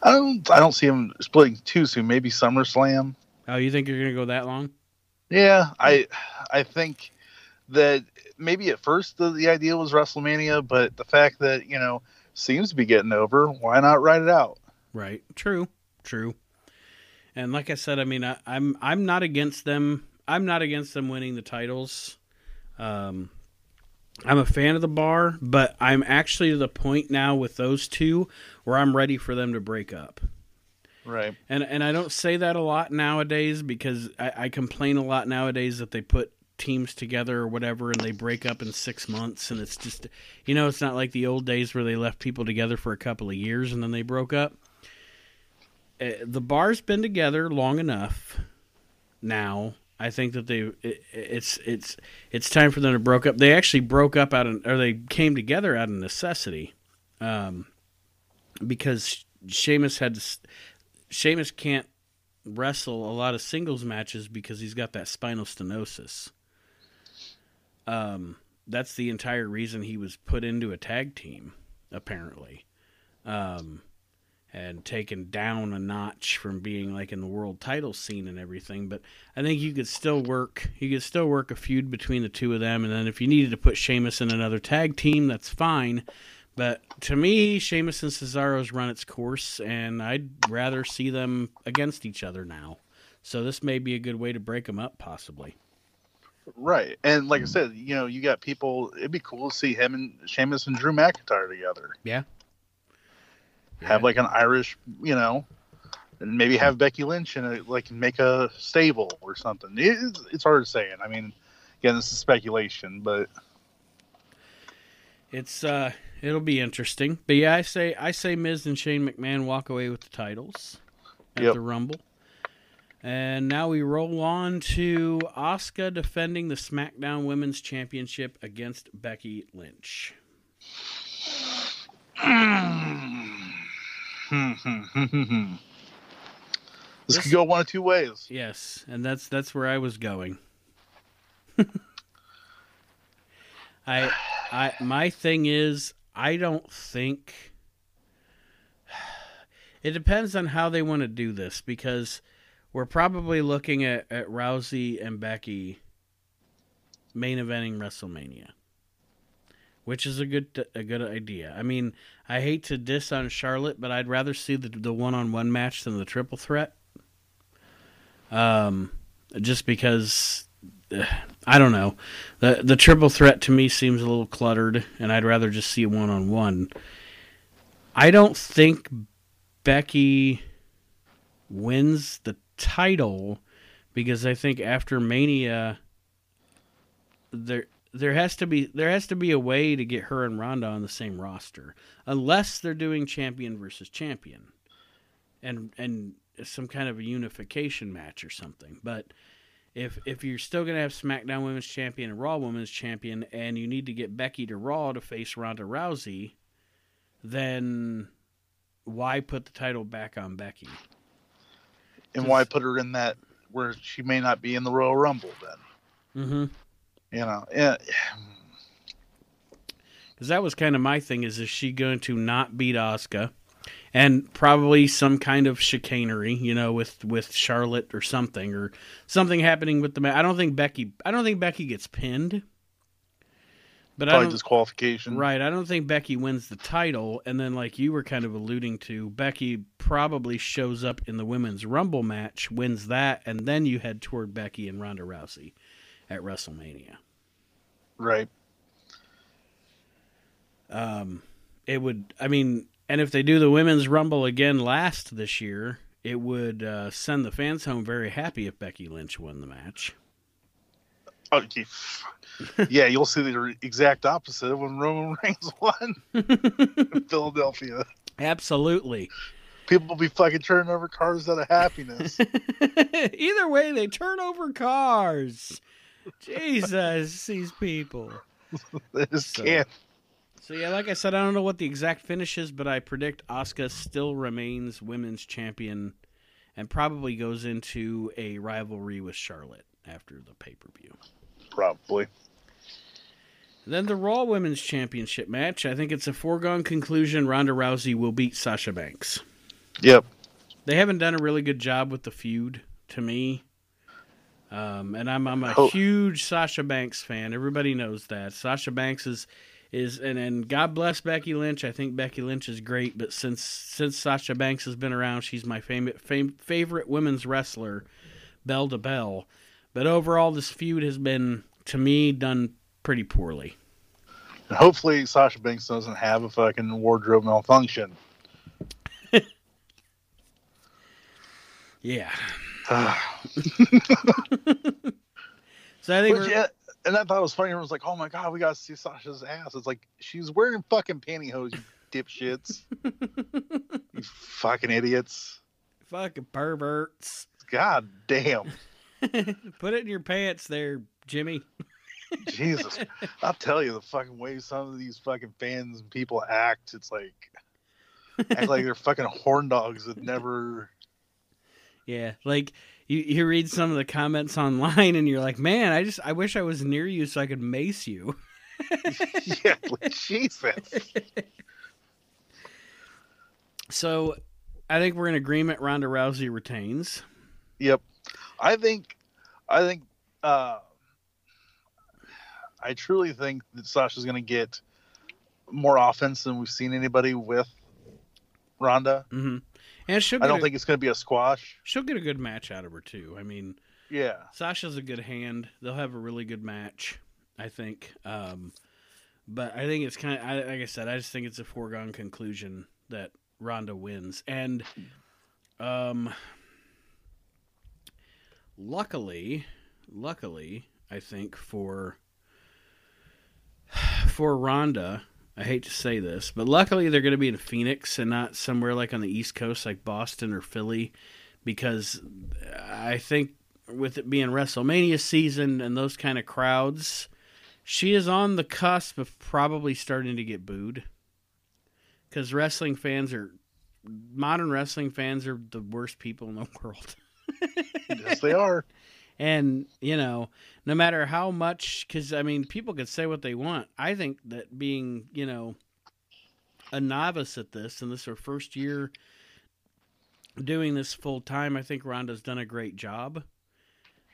I don't. I don't see them splitting too soon. Maybe SummerSlam. Oh, you think you're gonna go that long? Yeah, I. I think that maybe at first the, the idea was WrestleMania, but the fact that you know seems to be getting over, why not write it out? Right. True. true. And like I said, I mean, I, I'm I'm not against them. I'm not against them winning the titles. Um, I'm a fan of the bar, but I'm actually to the point now with those two where I'm ready for them to break up. Right. And and I don't say that a lot nowadays because I, I complain a lot nowadays that they put teams together or whatever and they break up in six months and it's just you know it's not like the old days where they left people together for a couple of years and then they broke up. Uh, the bar's been together long enough now. I think that they it, it's it's it's time for them to broke up. They actually broke up out of or they came together out of necessity, um, because Sheamus had to, Sheamus can't wrestle a lot of singles matches because he's got that spinal stenosis. Um, that's the entire reason he was put into a tag team, apparently. Um, and taken down a notch from being like in the world title scene and everything. But I think you could still work you could still work a feud between the two of them and then if you needed to put Sheamus in another tag team, that's fine. But to me, Sheamus and Cesaro's run its course and I'd rather see them against each other now. So this may be a good way to break them up possibly. Right. And like I said, you know, you got people it'd be cool to see him and Sheamus and Drew McIntyre together. Yeah. Have like an Irish, you know, and maybe have Becky Lynch and like make a stable or something. It, it's hard to say. I mean, again, this is speculation, but it's uh it'll be interesting. But yeah, I say I say Miz and Shane McMahon walk away with the titles at Yep. the Rumble. And now we roll on to Asuka defending the SmackDown Women's Championship against Becky Lynch. this could go one of two ways. Yes, and that's that's where I was going. I I my thing is I don't think it depends on how they want to do this because we're probably looking at, at Rousey and Becky main eventing WrestleMania. Which is a good a good idea. I mean, I hate to diss on Charlotte, but I'd rather see the the one on one match than the triple threat. Um, just because I don't know, the the triple threat to me seems a little cluttered, and I'd rather just see one on one. I don't think Becky wins the title because I think after Mania, there there has to be there has to be a way to get her and Ronda on the same roster, unless they're doing champion versus champion, and and some kind of a unification match or something. But if if you're still gonna have SmackDown Women's Champion and Raw Women's Champion, and you need to get Becky to Raw to face Ronda Rousey, then why put the title back on Becky? And why put her in that where she may not be in the Royal Rumble then? Mm-hmm. You know, yeah. Because that was kind of my thing: is is she going to not beat Asuka, and probably some kind of chicanery, you know, with with Charlotte or something, or something happening with the. ma- I don't think Becky. I don't think Becky gets pinned. But I Probably don't, disqualification. right, I don't think Becky wins the title, and then like you were kind of alluding to, Becky probably shows up in the women's Rumble match, wins that, and then you head toward Becky and Ronda Rousey at WrestleMania. Right. um, it would i mean and if they do the women's rumble again last this year it would uh, send the fans home very happy if becky lynch won the match Oh, gee. yeah, you'll see the exact opposite of when Roman Reigns won in Philadelphia. absolutely People will be fucking turning over cars out of happiness. either way they turn over cars jesus these people they just So- can't. So yeah like i said i don't know what the exact finish is but i predict asuka still remains women's champion and probably goes into a rivalry with charlotte after the pay-per-view Probably. Then the Raw Women's Championship match. I think it's a foregone conclusion. Ronda Rousey will beat Sasha Banks. Yep. They haven't done a really good job with the feud, to me. Um, and I'm I'm a Oh. huge Sasha Banks fan. Everybody knows that Sasha Banks is is and and God bless Becky Lynch. I think Becky Lynch is great, but since since Sasha Banks has been around, she's my favorite fam- favorite women's wrestler, bell to bell. But overall, this feud has been to me done pretty poorly. Hopefully, Sasha Banks doesn't have a fucking wardrobe malfunction. Yeah. so I think, Which, yeah, and I thought it was funny. Everyone was like, "Oh my god, we got to see Sasha's ass." It's like she's wearing fucking pantyhose, you dipshits, you fucking idiots, fucking perverts. God damn. Put it in your pants, there, Jimmy. Jesus, I'll tell you the fucking way some of these fucking fans and people act. It's like act like they're fucking horn dogs that never. Yeah, like you, you read some of the comments online and you're like, man, I just I wish I was near you so I could mace you. yeah, Jesus. so, I think we're in agreement. Ronda Rousey retains. Yep, I think, I think, uh, I truly think that Sasha's going to get more offense than we've seen anybody with Ronda. Mm-hmm. And she'll I don't a, think it's going to be a squash. She'll get a good match out of her too. I mean, yeah, Sasha's a good hand. They'll have a really good match, I think. Um, but I think it's kind of like I said. I just think it's a foregone conclusion that Ronda wins, and um, luckily, luckily, I think for for Ronda, I hate to say this, but luckily they're going to be in Phoenix and not somewhere like on the East Coast like Boston or Philly because I think with it being WrestleMania season and those kind of crowds, she is on the cusp of probably starting to get booed because wrestling fans are modern wrestling fans are the worst people in the world. yes, they are. And, you know, no matter how much, because, I mean, people could say what they want. I think that being, you know, a novice at this, and this is her first year doing this full time, I think Ronda's done a great job.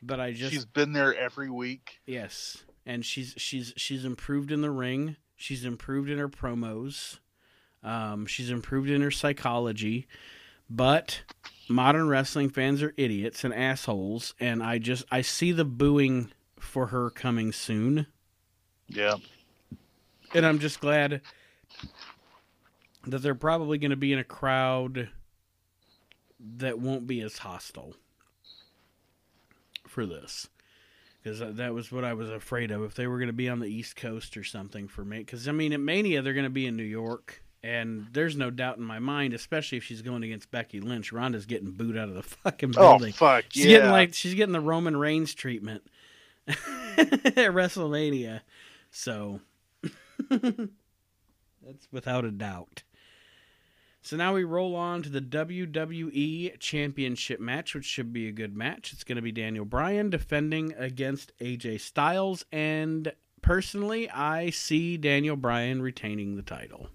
But I just. She's been there every week. Yes. And she's she's she's improved in the ring. She's improved in her promos. Um, she's improved in her psychology. But modern wrestling fans are idiots and assholes, and I just I see the booing for her coming soon. Yeah. And I'm just glad that they're probably going to be in a crowd that won't be as hostile for this because that was what I was afraid of if they were going to be on the East Coast or something for me. Because I mean, at Mania they're going to be in New York, and there's no doubt in my mind, especially if she's going against Becky Lynch, Ronda's getting booed out of the fucking oh, building. Oh fuck! She's yeah. getting like she's getting the Roman Reigns treatment at WrestleMania. So that's without a doubt. So now we roll on to the WWE Championship match, which should be a good match. It's going to be Daniel Bryan defending against AJ Styles, and personally, I see Daniel Bryan retaining the title.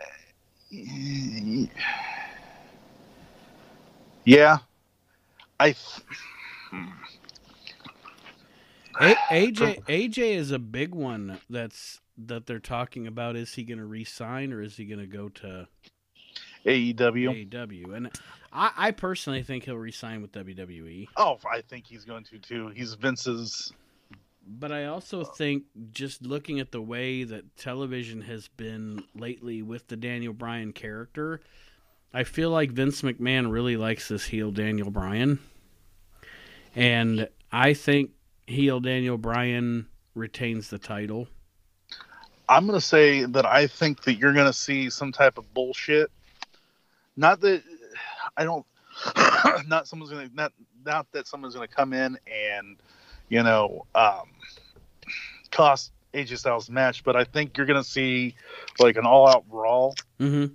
Uh, Yeah, I. A- AJ AJ is a big one. That's that they're talking about. Is he going to resign or is he going to go to AEW? AEW, and I, I personally think he'll resign with WWE. Oh, I think he's going to too. He's Vince's but I also think just looking at the way that television has been lately with the Daniel Bryan character, I feel like Vince McMahon really likes this heel Daniel Bryan. And I think heel Daniel Bryan retains the title. I'm going to say that I think that you're going to see some type of bullshit. Not that I don't not someone's going to not not that someone's going to come in and you know, um, cost AJ Styles match, but I think you're going to see like an all out brawl. Mm-hmm.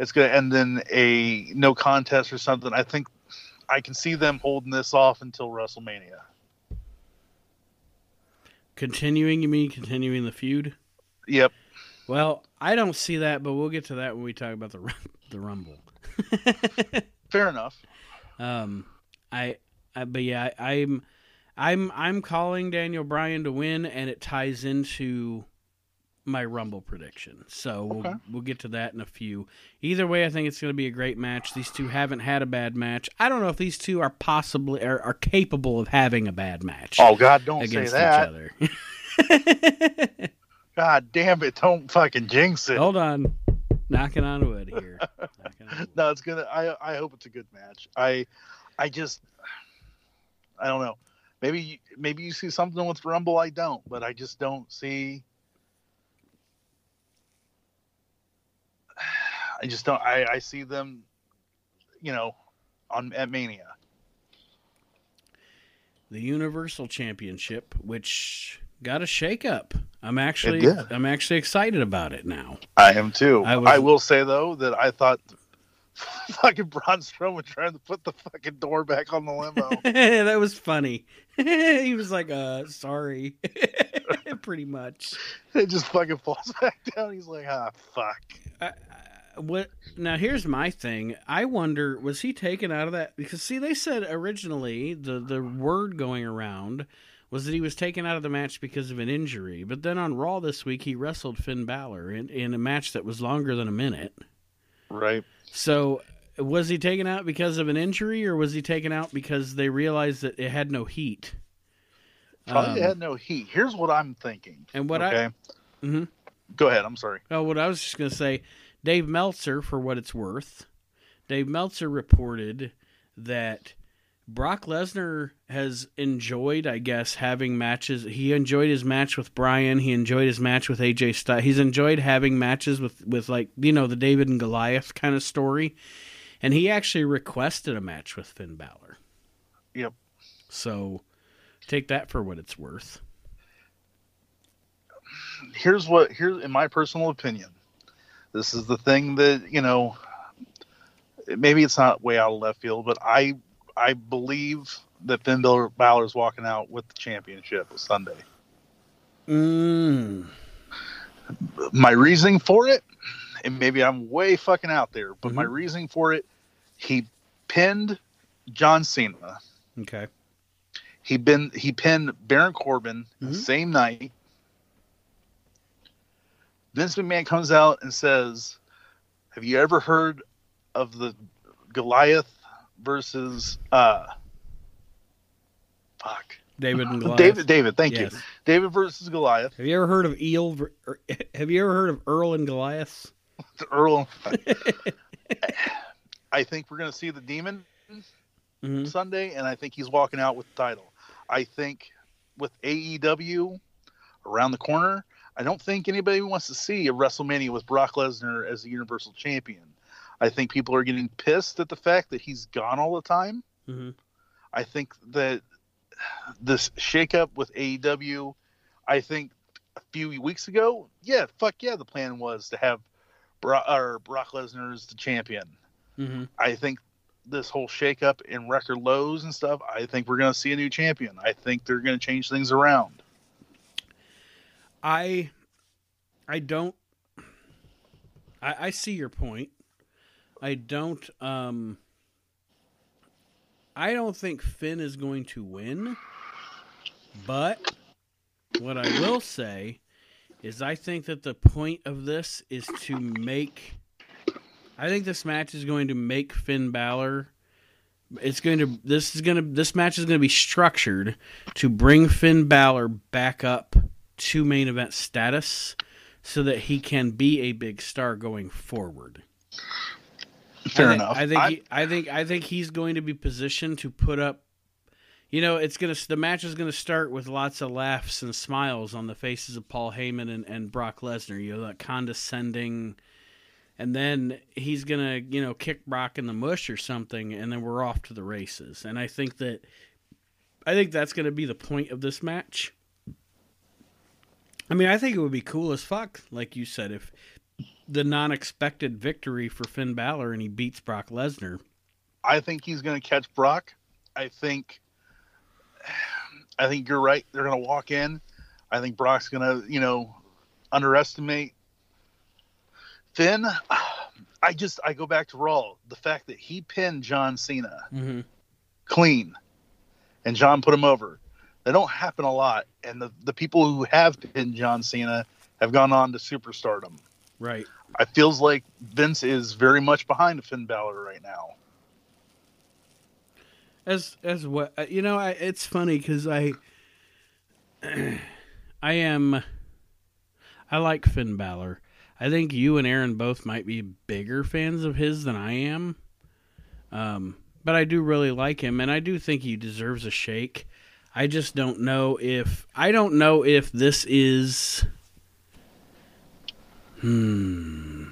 It's going to end in a no contest or something. I think I can see them holding this off until WrestleMania. Continuing, you mean continuing the feud? Yep. Well, I don't see that, but we'll get to that when we talk about the the Rumble. Fair enough. Um, I Uh, but yeah, I, I'm I'm I'm calling Daniel Bryan to win, and it ties into my Rumble prediction. So we'll, Okay. we'll get to that in a few. Either way, I think it's going to be a great match. These two haven't had a bad match. I don't know if these two are possibly are, are capable of having a bad match Oh God, don't say that. each other. God damn it! Don't fucking jinx it. Hold on, knocking on wood here. On wood. No, it's gonna. I I hope it's a good match. I I just I don't know. Maybe maybe you see something with Rumble. I don't, but I just don't see. I just don't. I I see them, you know, on at Mania. the Universal Championship, which got a shakeup. I'm actually. I'm actually excited about it now. I am too. I I, will say though that I thought fucking Braun Strowman trying to put the fucking door back on the limo. that was funny. he was like, "Uh, sorry," pretty much. it just fucking falls back down. He's like, ah, fuck. What now? Here's my thing. I wonder was he taken out of that because see they said originally the the word going around was that he was taken out of the match because of an injury, but then on Raw this week he wrestled Finn Balor in, in a match that was longer than a minute. Right. So was he taken out because of an injury or was he taken out because they realized that it had no heat? Probably Um, had no heat. Here's what I'm thinking. and what okay. I Mhm. Go ahead. I'm sorry. Oh, what I was just going to say, Dave Meltzer, for what it's worth, Dave Meltzer reported that Brock Lesnar has enjoyed, I guess, having matches. He enjoyed his match with Bryan. He enjoyed his match with AJ Styles. He's enjoyed having matches with, with like, you know, the David and Goliath kind of story. And he actually requested a match with Finn Balor. Yep. So take that for what it's worth. Here's what. Here's in my personal opinion. This is the thing that you know. Maybe it's not way out of left field, but I I believe that Finn Balor Balor's walking out with the championship Sunday. Mm. my reasoning for it, and maybe I'm way fucking out there, but my Mhm. reasoning for it, he pinned John Cena. Okay. He been he pinned Baron Corbin the Mhm. same night. Vince McMahon comes out and says, "Have you ever heard of the Goliath versus uh fuck David and Goliath. David David? Thank Yes. you, David versus Goliath." Have you ever heard of Eel? Have you ever heard of Earl and Goliath? Earl. I think we're going to see the Demon hmm Sunday, and I think he's walking out with the title. I think with AEW around the corner, I don't think anybody wants to see a WrestleMania with Brock Lesnar as the Universal Champion. I think people are getting pissed at the fact that he's gone all the time. hmm I think that this shakeup with AEW, I think a few weeks ago, yeah, fuck yeah, the plan was to have Brock, or Brock Lesnar as the champion. hmm I think this whole shakeup in record lows and stuff, I think we're going to see a new champion. I think they're going to change things around. I, I don't. I, I see your point. I don't. Um. I don't think Finn is going to win, but what I will say is I think that the point of this is to make. I think this match is going to make Finn Balor. It's going to. This is going to. This match is going to be structured to bring Finn Balor back up to main event status, so that he can be a big star going forward. Fair I think, enough. I think. I- he, I think. I think he's going to be positioned to put up. You know, it's gonna. The match is gonna start with lots of laughs and smiles on the faces of Paul Heyman and, and Brock Lesnar. You know, that condescending, and then he's gonna, you know, kick Brock in the mush or something, and then we're off to the races. And I think that, I think that's gonna be the point of this match. I mean, I think it would be cool as fuck, like you said, if the non-expected victory for Finn Balor and he beats Brock Lesnar. I think he's going to catch Brock. I think. I think you're right. They're going to walk in. I think Brock's going to, you know, underestimate Finn. I just I go back to Raw. The fact that he pinned John Cena Mm-hmm. clean. and John put him over. They don't happen a lot, and the the people who have pinned John Cena have gone on to superstardom. Right. I feels like Vince is very much behind Finn Balor right now. As as what uh, you know, I, it's funny because I I am I like Finn Balor. I think you and Aaron both might be bigger fans of his than I am. Um, but I do really like him, and I do think he deserves a shake. I just don't know if I don't know if this is. Hmm.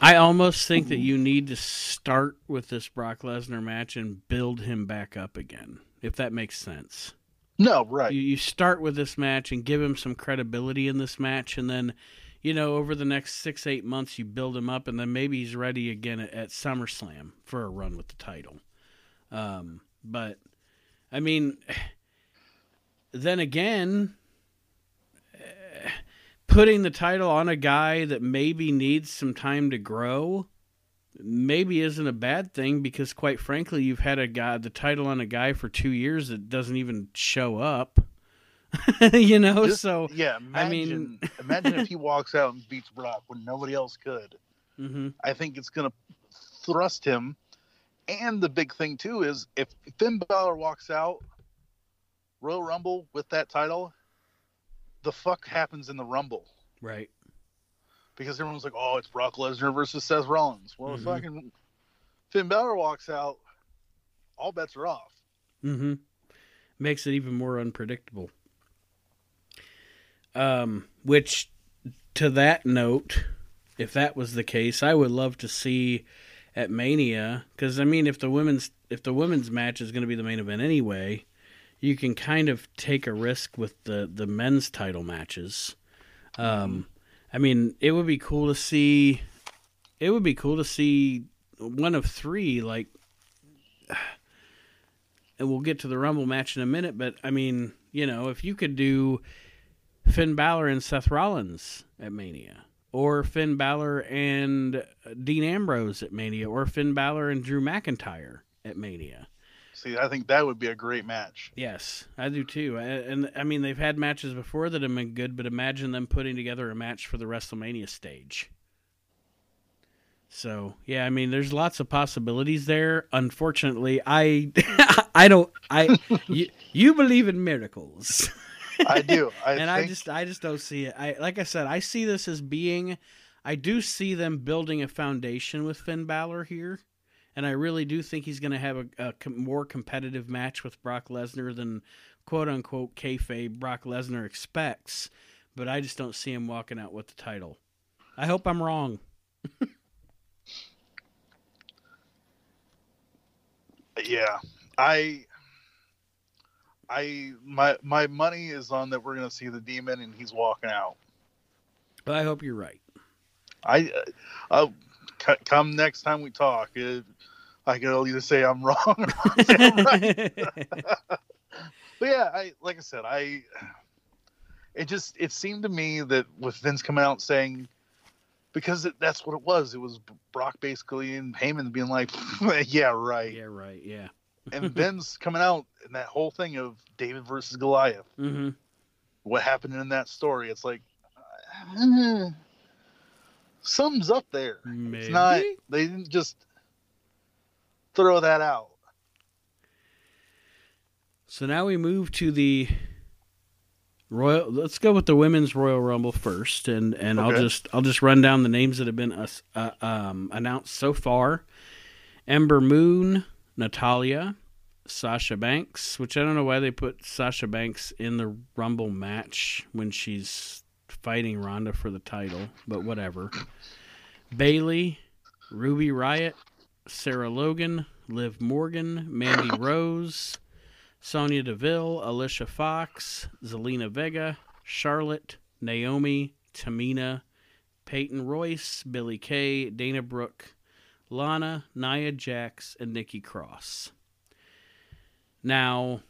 I almost think that you need to start with this Brock Lesnar match and build him back up again, if that makes sense. No, right. You, you start with this match and give him some credibility in this match, and then, you know, over the next six, eight months, you build him up, and then maybe he's ready again at, at SummerSlam for a run with the title. Um, but, I mean, then again, putting the title on a guy that maybe needs some time to grow maybe isn't a bad thing because quite frankly you've had a guy the title on a guy for two years that doesn't even show up you know Just- so yeah, imagine, I mean- imagine if he walks out and beats Brock when nobody else could. hmm I think it's going to thrust him. And the big thing too is if Finn Balor walks out Royal Rumble with that title, the fuck happens in the Rumble? right Because everyone's like, "Oh, it's Brock Lesnar versus Seth Rollins." Well, if Mhm. fucking Finn Balor walks out, all bets are off. Mm hmm makes it even more unpredictable um which to that note if that was the case i would love to see at mania because i mean if the women's if the women's match is going to be the main event anyway you can kind of take a risk with the the men's title matches. Um i mean it would be cool to see it would be cool to see one of three like and we'll get to the Rumble match in a minute, but I mean, you know, if you could do Finn Balor and Seth Rollins at Mania, or Finn Balor and Dean Ambrose at Mania, or Finn Balor and Drew McIntyre at Mania. See, I think that would be a great match. Yes, I do too. And, and I mean, they've had matches before that have been good, but imagine them putting together a match for the WrestleMania stage. So yeah, I mean, there's lots of possibilities there. Unfortunately, I, I don't, I, you, you believe in miracles, I do. I and think, I just, I just don't see it. I, like I said, I see this as being, I do see them building a foundation with Finn Balor here, and I really do think he's going to have a, a com- more competitive match with Brock Lesnar than quote unquote kayfabe Brock Lesnar expects. But I just don't see him walking out with the title. I hope I'm wrong. yeah. I I my my money is on that we're going to see the demon and he's walking out. But I hope you're right. I uh, c- come next time we talk, uh, I can either say I'm wrong or I'm right. But yeah, I like I said, I it just it seemed to me that with Vince coming out saying because it, that's what it was. It was Brock basically and Heyman being like, "Yeah, right," yeah, right. Yeah. And Ben's coming out and that whole thing of David versus Goliath. Mm-hmm. What happened in that story? It's like uh, something's up there. Maybe. It's not. They didn't just throw that out. So now we move to the Royal. Let's go with the women's Royal Rumble first, and and I'll just I'll just run down the names that have been uh, uh, um, announced so far: Ember Moon, Natalya, Sasha Banks. Which I don't know why they put Sasha Banks in the Rumble match when she's fighting Ronda for the title, but whatever. Bayley, Ruby Riott, Sarah Logan, Liv Morgan, Mandy Rose. Sonya Deville, Alicia Fox, Zelina Vega, Charlotte, Naomi, Tamina, Peyton Royce, Billie Kay, Dana Brooke, Lana, Nia Jax, and Nikki Cross. Now,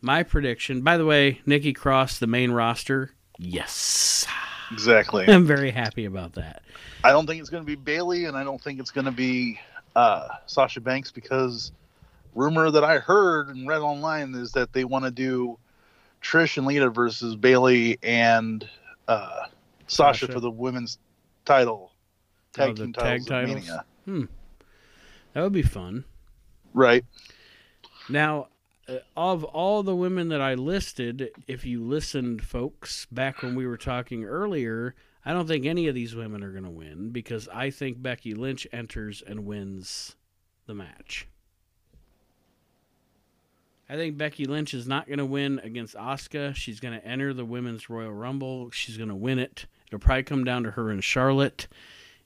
my prediction, by the way, Nikki Cross, the main roster, yes. Exactly. I'm very happy about that. I don't think it's going to be Bayley, and I don't think it's going to be uh, Sasha Banks because rumor that I heard and read online is that they want to do Trish and Lita versus Bayley and uh, Sasha, Sasha. for the women's title tag Oh, team tag titles. of titles? Mania. Hmm. That would be fun. Right. Now, uh, of all the women that I listed, if you listened, folks, back when we were talking earlier, I don't think any of these women are going to win because I think Becky Lynch enters and wins the match. I think Becky Lynch is not going to win against Asuka. She's going to enter the Women's Royal Rumble. She's going to win it. It'll probably come down to her and Charlotte,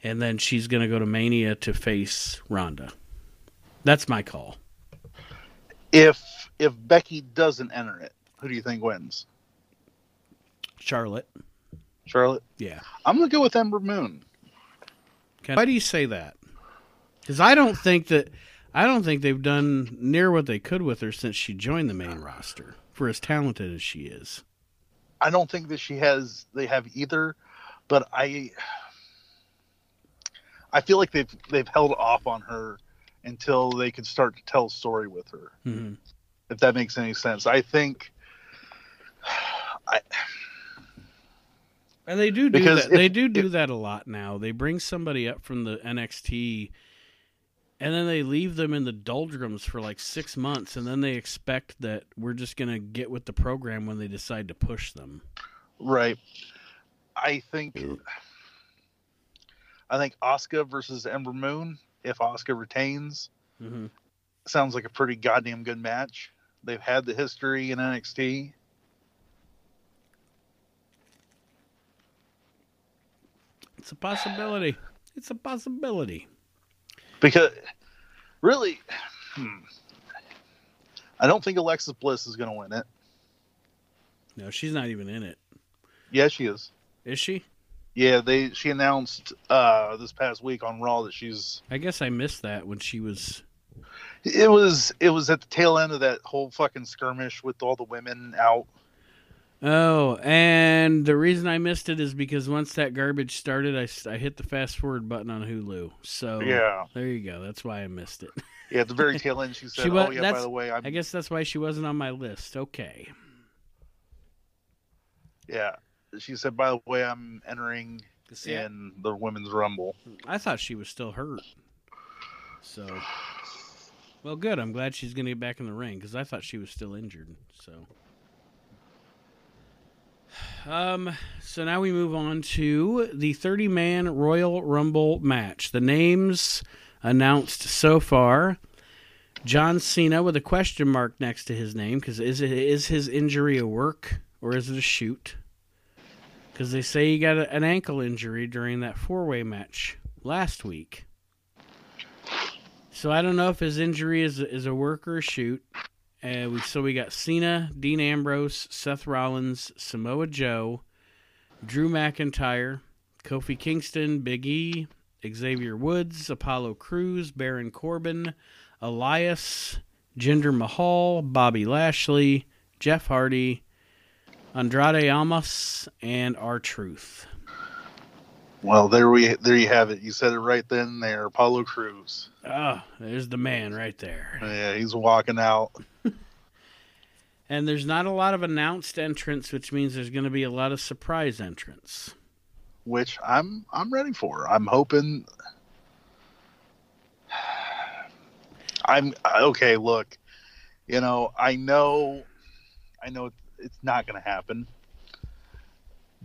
and then she's going to go to Mania to face Ronda. That's my call. If if Becky doesn't enter it, who do you think wins? Charlotte. Charlotte. Yeah. I'm gonna go with Ember Moon. Why do you say that? Because I don't think that I don't think they've done near what they could with her since she joined the main roster. For as talented as she is, I don't think that she has. They have either, but I. I feel like they've they've held off on her until they could start to tell a story with her. mm-hmm. If that makes any sense, I think. I, and they do do Because that. they do do if- that a lot now. They bring somebody up from the NXT, and then they leave them in the doldrums for like six months, and then they expect that we're just gonna get with the program when they decide to push them. right. I think. I think Asuka versus Ember Moon. If Asuka retains, Mm-hmm. sounds like a pretty goddamn good match. They've had the history in NXT. It's a possibility. It's a possibility. because really hmm, i don't think alexa bliss is going to win it No, she's not even in it, yeah she is is she? Yeah they she announced uh this past week on raw that she's I guess I missed that when she was. it was it was at the tail end of that whole fucking skirmish with all the women out Oh, and the reason I missed it is because once that garbage started, I, I hit the fast forward button on Hulu. So yeah there you go. That's why I missed it. yeah at the very tail end she said She wa- oh yeah by the way i'm I guess that's why she wasn't on my list. Okay. yeah she said by the way i'm entering in the women's rumble I thought she was still hurt. So, well, good. I'm glad she's going to get back in the ring because I thought she was still injured. So, um, so now we move on to the 30 man Royal Rumble match. The names announced so far. John Cena with a question mark next to his name because is it is his injury a work or is it a shoot? Because they say he got a, an ankle injury during that four way match last week. So I don't know if his injury is is a work or a shoot. Uh, we so we got Cena, Dean Ambrose, Seth Rollins, Samoa Joe, Drew McIntyre, Kofi Kingston, Big E, Xavier Woods, Apollo Crews, Baron Corbin, Elias, Jinder Mahal, Bobby Lashley, Jeff Hardy, Andrade Almas, and R-Truth. well there we there you have it you said it right then and there apollo crews Oh, there's the man right there. yeah he's walking out And there's not a lot of announced entrants, which means there's going to be a lot of surprise entrants. which I'm I'm ready for. I'm hoping. I'm okay. Look, you know, I know, I know it's not going to happen.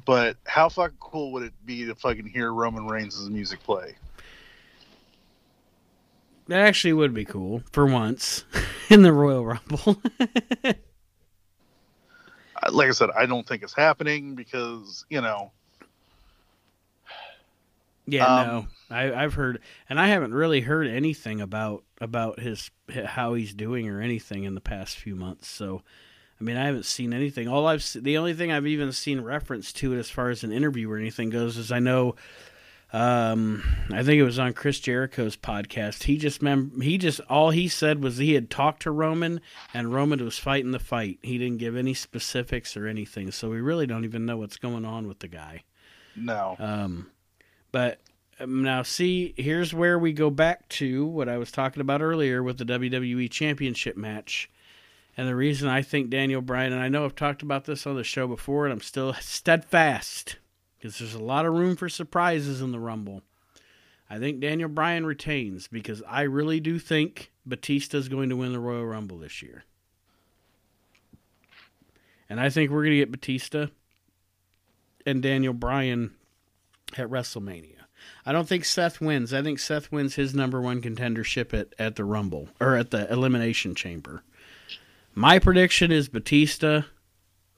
But how fucking cool would it be to fucking hear Roman Reigns' music play? That actually would be cool for once in the Royal Rumble. Like I said, I don't think it's happening because you know, yeah, Um, no, I, I've heard, and I haven't really heard anything about about his how he's doing or anything in the past few months. So, I mean, I haven't seen anything. All I've se- the only thing I've even seen reference to it as far as an interview or anything goes is I know. Um, I think it was on Chris Jericho's podcast. He just mem- he just all he said was he had talked to Roman and Roman was fighting the fight. He didn't give any specifics or anything, so we really don't even know what's going on with the guy. no. Um, but um, now see, here's where we go back to what I was talking about earlier with the WWE Championship match. And the reason I think Daniel Bryan, and I know I've talked about this on the show before, and I'm still steadfast because there's a lot of room for surprises in the Rumble. I think Daniel Bryan retains because I really do think Batista is going to win the Royal Rumble this year. And I think we're going to get Batista and Daniel Bryan at WrestleMania. I don't think Seth wins. I think Seth wins his number one contendership at, at the Rumble or at the Elimination Chamber. My prediction is Batista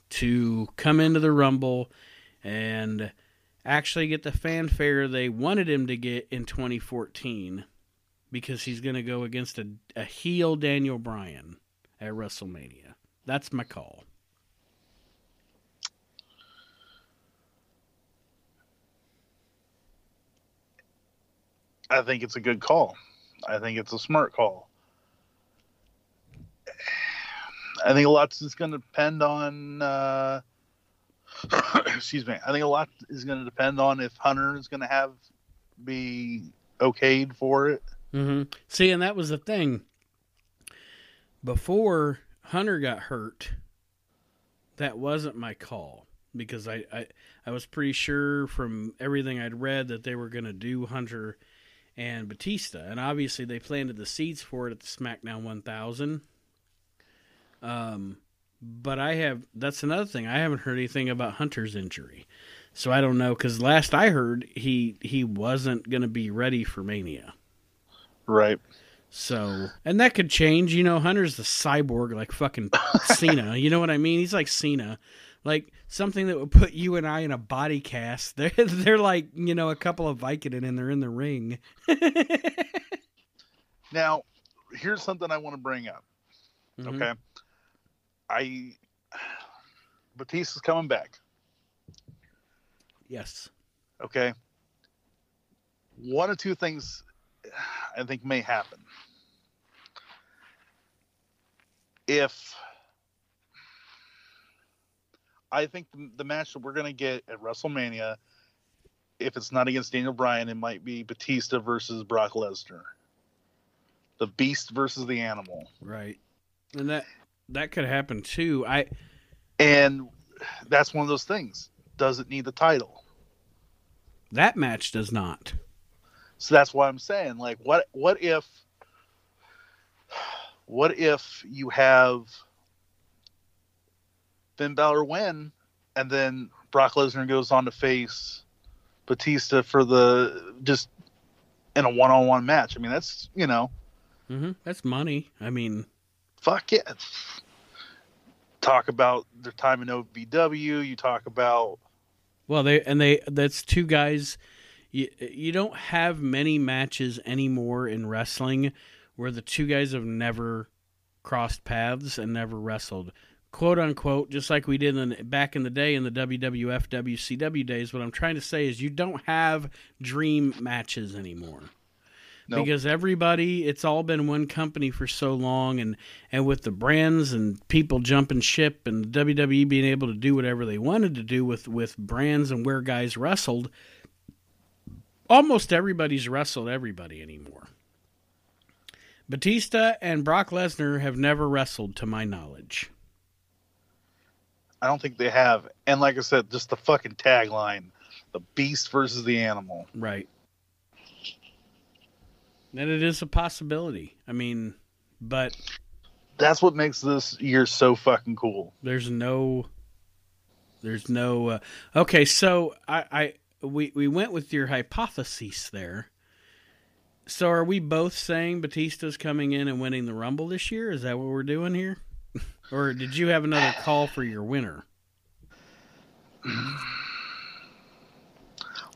to come into the Rumble and actually get the fanfare they wanted him to get in 2014 because he's going to go against a, a heel Daniel Bryan at WrestleMania. That's my call. I think it's a good call. I think it's a smart call. I think a lot is going to depend on. Uh, excuse me. I think a lot is going to depend on if Hunter is going to have be okayed for it. Mm-hmm. See, and that was the thing. Before Hunter got hurt, that wasn't my call because I, I, I was pretty sure from everything I'd read that they were going to do Hunter and Batista, and obviously they planted the seeds for it at the SmackDown 1000. Um, but I have that's another thing. I haven't heard anything about Hunter's injury, so I don't know. Because last I heard, he he wasn't going to be ready for Mania. Right. So, and that could change. You know, Hunter's the cyborg, like fucking Cena. You know what I mean? He's like Cena, like something that would put you and I in a body cast. They're they're like you know a couple of Vicodin and they're in the ring. now, here's something I want to bring up. Mm-hmm. Okay, I Batista's coming back. Yes. Okay. One or two things I think may happen. If I think the, the match that we're going to get at WrestleMania, if it's not against Daniel Bryan, it might be Batista versus Brock Lesnar. The beast versus the animal. Right. And that that could happen too. I and that's one of those things. Does it need the title? That match does not. So that's why I'm saying, like, what what if what if you have Finn Balor win, and then Brock Lesnar goes on to face Batista for the just in a one-on-one match. I mean, that's you know, mm-hmm. that's money. I mean, fuck it. Talk about their time in OVW. You talk about well, they and they that's two guys. You you don't have many matches anymore in wrestling where the two guys have never crossed paths and never wrestled quote unquote, just like we did in, back in the day in the WWF, WCW days. What I'm trying to say is you don't have dream matches anymore. Nope. Because everybody, it's all been one company for so long, and, and with the brands and people jumping ship, and WWE being able to do whatever they wanted to do with, with brands and where guys wrestled, almost everybody's wrestled everybody anymore. Batista and Brock Lesnar have never wrestled, to my knowledge. I don't think they have. And like I said, just the fucking tagline, the beast versus the animal. Right. And it is a possibility. I mean, but that's what makes this year so fucking cool. There's no there's no uh, Okay, so I I we we went with your hypothesis there. So are we both saying Batista's coming in and winning the Rumble this year? Is that what we're doing here? or did you have another call for your winner?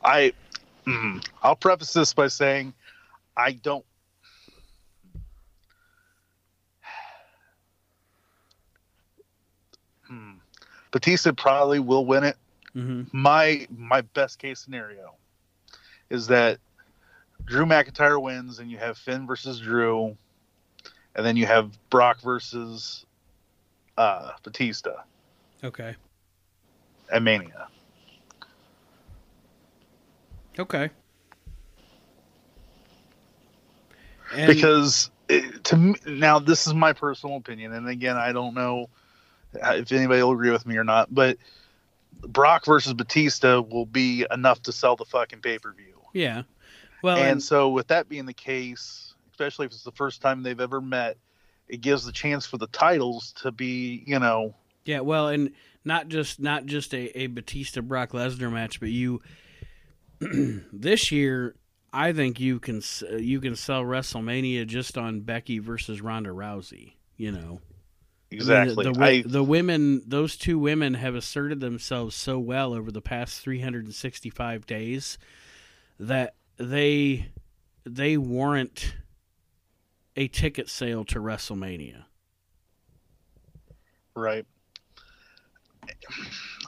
I mm, I'll preface this by saying I don't hmm, Batista probably will win it. Mm-hmm. My my best case scenario is that Drew McIntyre wins, and you have Finn versus Drew, and then you have Brock versus uh, Batista. Okay. At Mania. Okay. And, because it, to me, now this is my personal opinion, and again, I don't know uh, if anybody will agree with me or not, but Brock versus Batista will be enough to sell the fucking pay per view. Yeah. Well, and, and, so with that being the case, especially if it's the first time they've ever met, it gives the chance for the titles to be, you know. Yeah, well, and not just not just a, a Batista Brock Lesnar match, but you this year I think you can uh, you can sell WrestleMania just on Becky versus Ronda Rousey. You know, exactly. I mean, the, the, I, the, women, those two women, have asserted themselves so well over the past 365 days that they they warrant a ticket sale to WrestleMania. Right.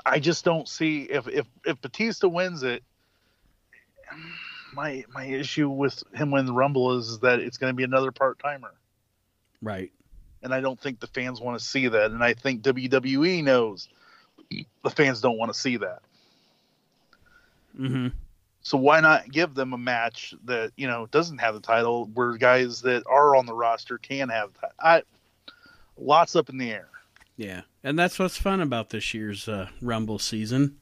I just don't see if if if Batista wins it. My my issue with him winning the Rumble is that it's going to be another part timer. Right. And I don't think the fans want to see that, and I think WWE knows the fans don't want to see that. Mm-hmm. So why not give them a match that you know doesn't have the title, where guys that are on the roster can have that? I lots up in the air. Yeah, and that's what's fun about this year's uh, Rumble season.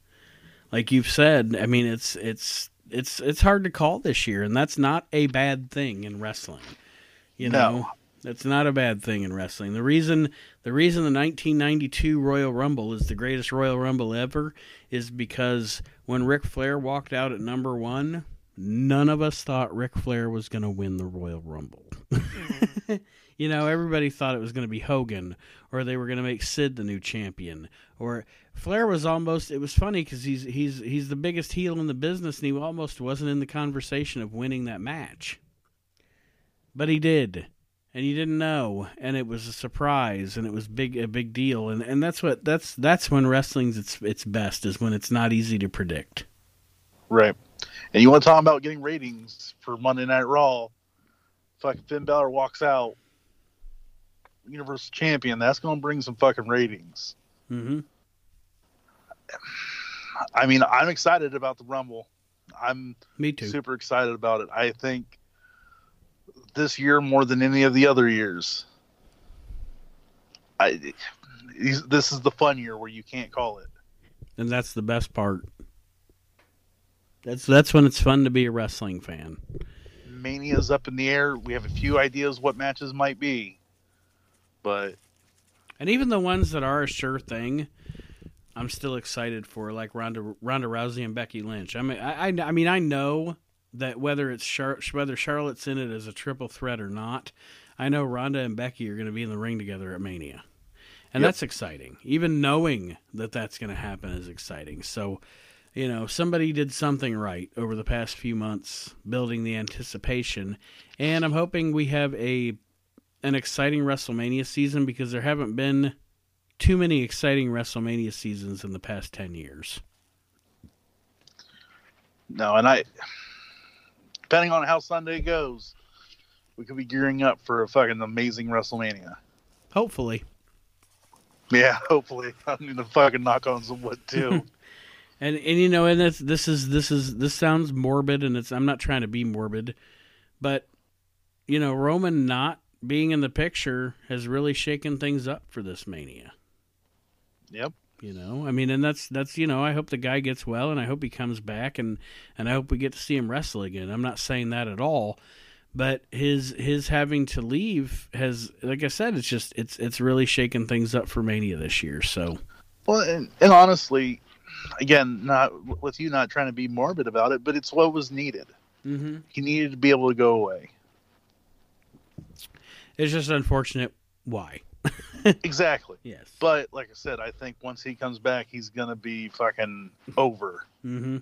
Like you've said, I mean, it's it's it's it's hard to call this year, and that's not a bad thing in wrestling. You know, no. that's not a bad thing in wrestling. The reason the reason the 1992 Royal Rumble is the greatest Royal Rumble ever is because when Ric Flair walked out at number one, none of us thought Ric Flair was going to win the Royal Rumble. You know, everybody thought it was going to be Hogan, or they were going to make Sid the new champion, or Flair was almost. It was funny because he's he's he's the biggest heel in the business, and he almost wasn't in the conversation of winning that match. But he did, and you didn't know, and it was a surprise, and it was big a big deal, and and that's what that's that's when wrestling's its its best is when it's not easy to predict. Right, and you want to talk about getting ratings for Monday Night Raw? Fucking Finn Balor walks out Universal Champion, that's going to bring some fucking ratings. Mm-hmm. I mean, I'm excited about the Rumble. I'm me too. Super excited about it. I think this year more than any of the other years. I this is the fun year where you can't call it. And that's the best part. That's that's when it's fun to be a wrestling fan. Mania's up in the air. We have a few ideas what matches might be but and even the ones that are a sure thing, I'm still excited for, like Ronda Ronda Rousey and Becky Lynch. I mean, I, I, I mean, I know that whether it's Char- whether Charlotte's in it as a triple threat or not, I know Ronda and Becky are going to be in the ring together at Mania, and yep. that's exciting. Even knowing that that's going to happen is exciting. So, you know, somebody did something right over the past few months, building the anticipation, and I'm hoping we have a an exciting WrestleMania season because there haven't been too many exciting WrestleMania seasons in the past 10 years. No, and I, depending on how Sunday goes, we could be gearing up for a fucking amazing WrestleMania. Hopefully. Yeah, hopefully. I need to fucking knock on some wood too. and and you know, and this this is this is this sounds morbid, and it's I'm not trying to be morbid, but you know, Roman not being in the picture has really shaken things up for this mania. Yep. You know, I mean, and that's that's you know, I hope the guy gets well, and I hope he comes back, and and I hope we get to see him wrestle again. I'm not saying that at all, but his his having to leave has, like I said, it's just it's it's really shaken things up for Mania this year. So, well, and, and honestly, again, not with you not trying to be morbid about it, but it's what was needed. Mm-hmm. He needed to be able to go away. It's just unfortunate why. exactly. Yes. But like I said, I think once he comes back, he's gonna be fucking over. Mm-hmm.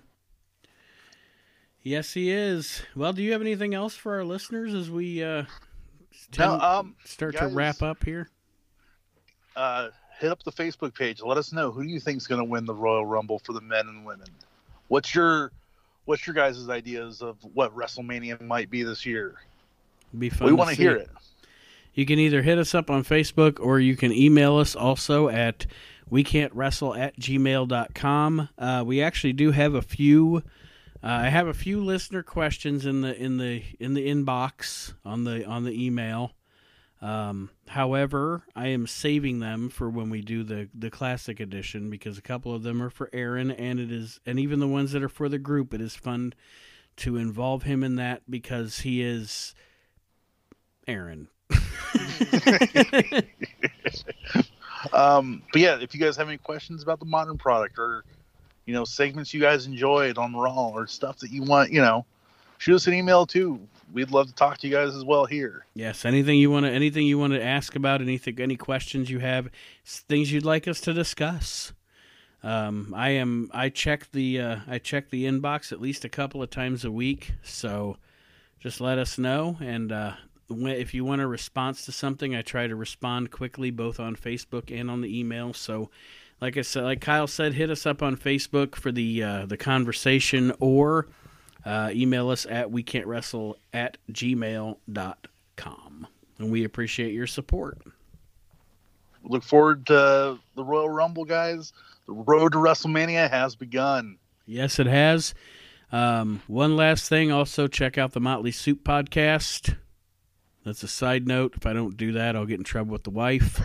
Yes, he is. Well, do you have anything else for our listeners as we uh, now, um, start guys, to wrap up here? Uh, hit up the Facebook page. Let us know who do you think is going to win the Royal Rumble for the men and women. What's your What's your guys' ideas of what WrestleMania might be this year? Be fun. We want to hear it. You can either hit us up on Facebook or you can email us also at we can't wrestle at gmail.com. Uh, we actually do have a few I have a few listener questions in the in the in the inbox on the on the email. Um, however, I am saving them for when we do the the classic edition because a couple of them are for Aaron, and it is, and even the ones that are for the group, it is fun to involve him in that because he is Aaron. um, but yeah, if you guys have any questions about the modern product or you know segments you guys enjoyed on Raw or stuff that you want, you know, shoot us an email too. We'd love to talk to you guys as well here. Yes, anything you want to anything you want to ask about, anything any questions you have, things you'd like us to discuss. Um, I am I check the uh, I check the inbox at least a couple of times a week, so just let us know and uh, if you want a response to something, I try to respond quickly both on Facebook and on the email. So, like I said, like Kyle said, hit us up on Facebook for the uh, the conversation or uh, email us at we can't wrestle at gmail.com. And we appreciate your support. Look forward to the Royal Rumble, guys. The road to WrestleMania has begun. Yes, it has. Um, one last thing also, check out the Motley Soup podcast. That's a side note. If I don't do that, I'll get in trouble with the wife.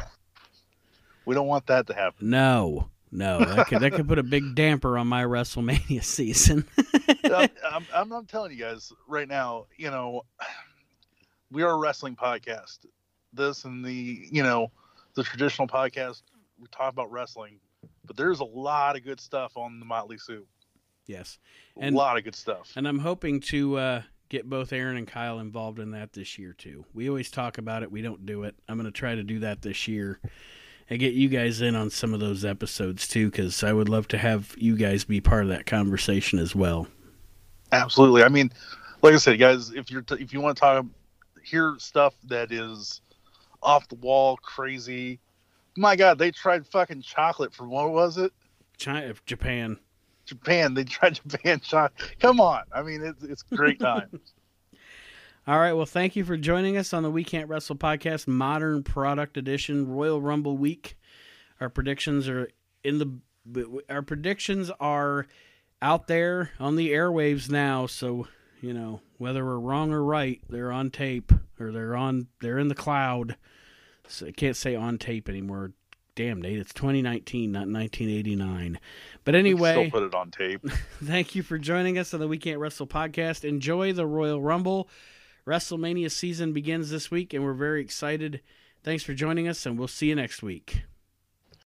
We don't want that to happen. No, no, that could that could put a big damper on my WrestleMania season. I'm, I'm, I'm telling you guys right now. You know, we are a wrestling podcast. This and the you know the traditional podcast we talk about wrestling, but there's a lot of good stuff on the Motley Soup. Yes, and, a lot of good stuff. And I'm hoping to uh, get both Aaron and Kyle involved in that this year too. We always talk about it, we don't do it. I'm going to try to do that this year and get you guys in on some of those episodes too cuz I would love to have you guys be part of that conversation as well. Absolutely. I mean, like I said, guys, if you're t- if you want to talk hear stuff that is off the wall crazy, my god, they tried fucking chocolate from what was it? China, uh, Japan. Japan. They tried to ban shot. Come on. I mean, it's it's great times. All right. Well, thank you for joining us on the We Can't Wrestle podcast, Modern Product Edition, Royal Rumble Week. Our predictions are in the. Our predictions are out there on the airwaves now. So you know whether we're wrong or right, they're on tape or they're on. They're in the cloud. So I can't say on tape anymore damn Nate, it's 2019, not 1989. But anyway, still put it on tape. thank you for joining us on the We Can't Wrestle podcast. Enjoy the Royal Rumble. WrestleMania season begins this week, and we're very excited. Thanks for joining us, and we'll see you next week.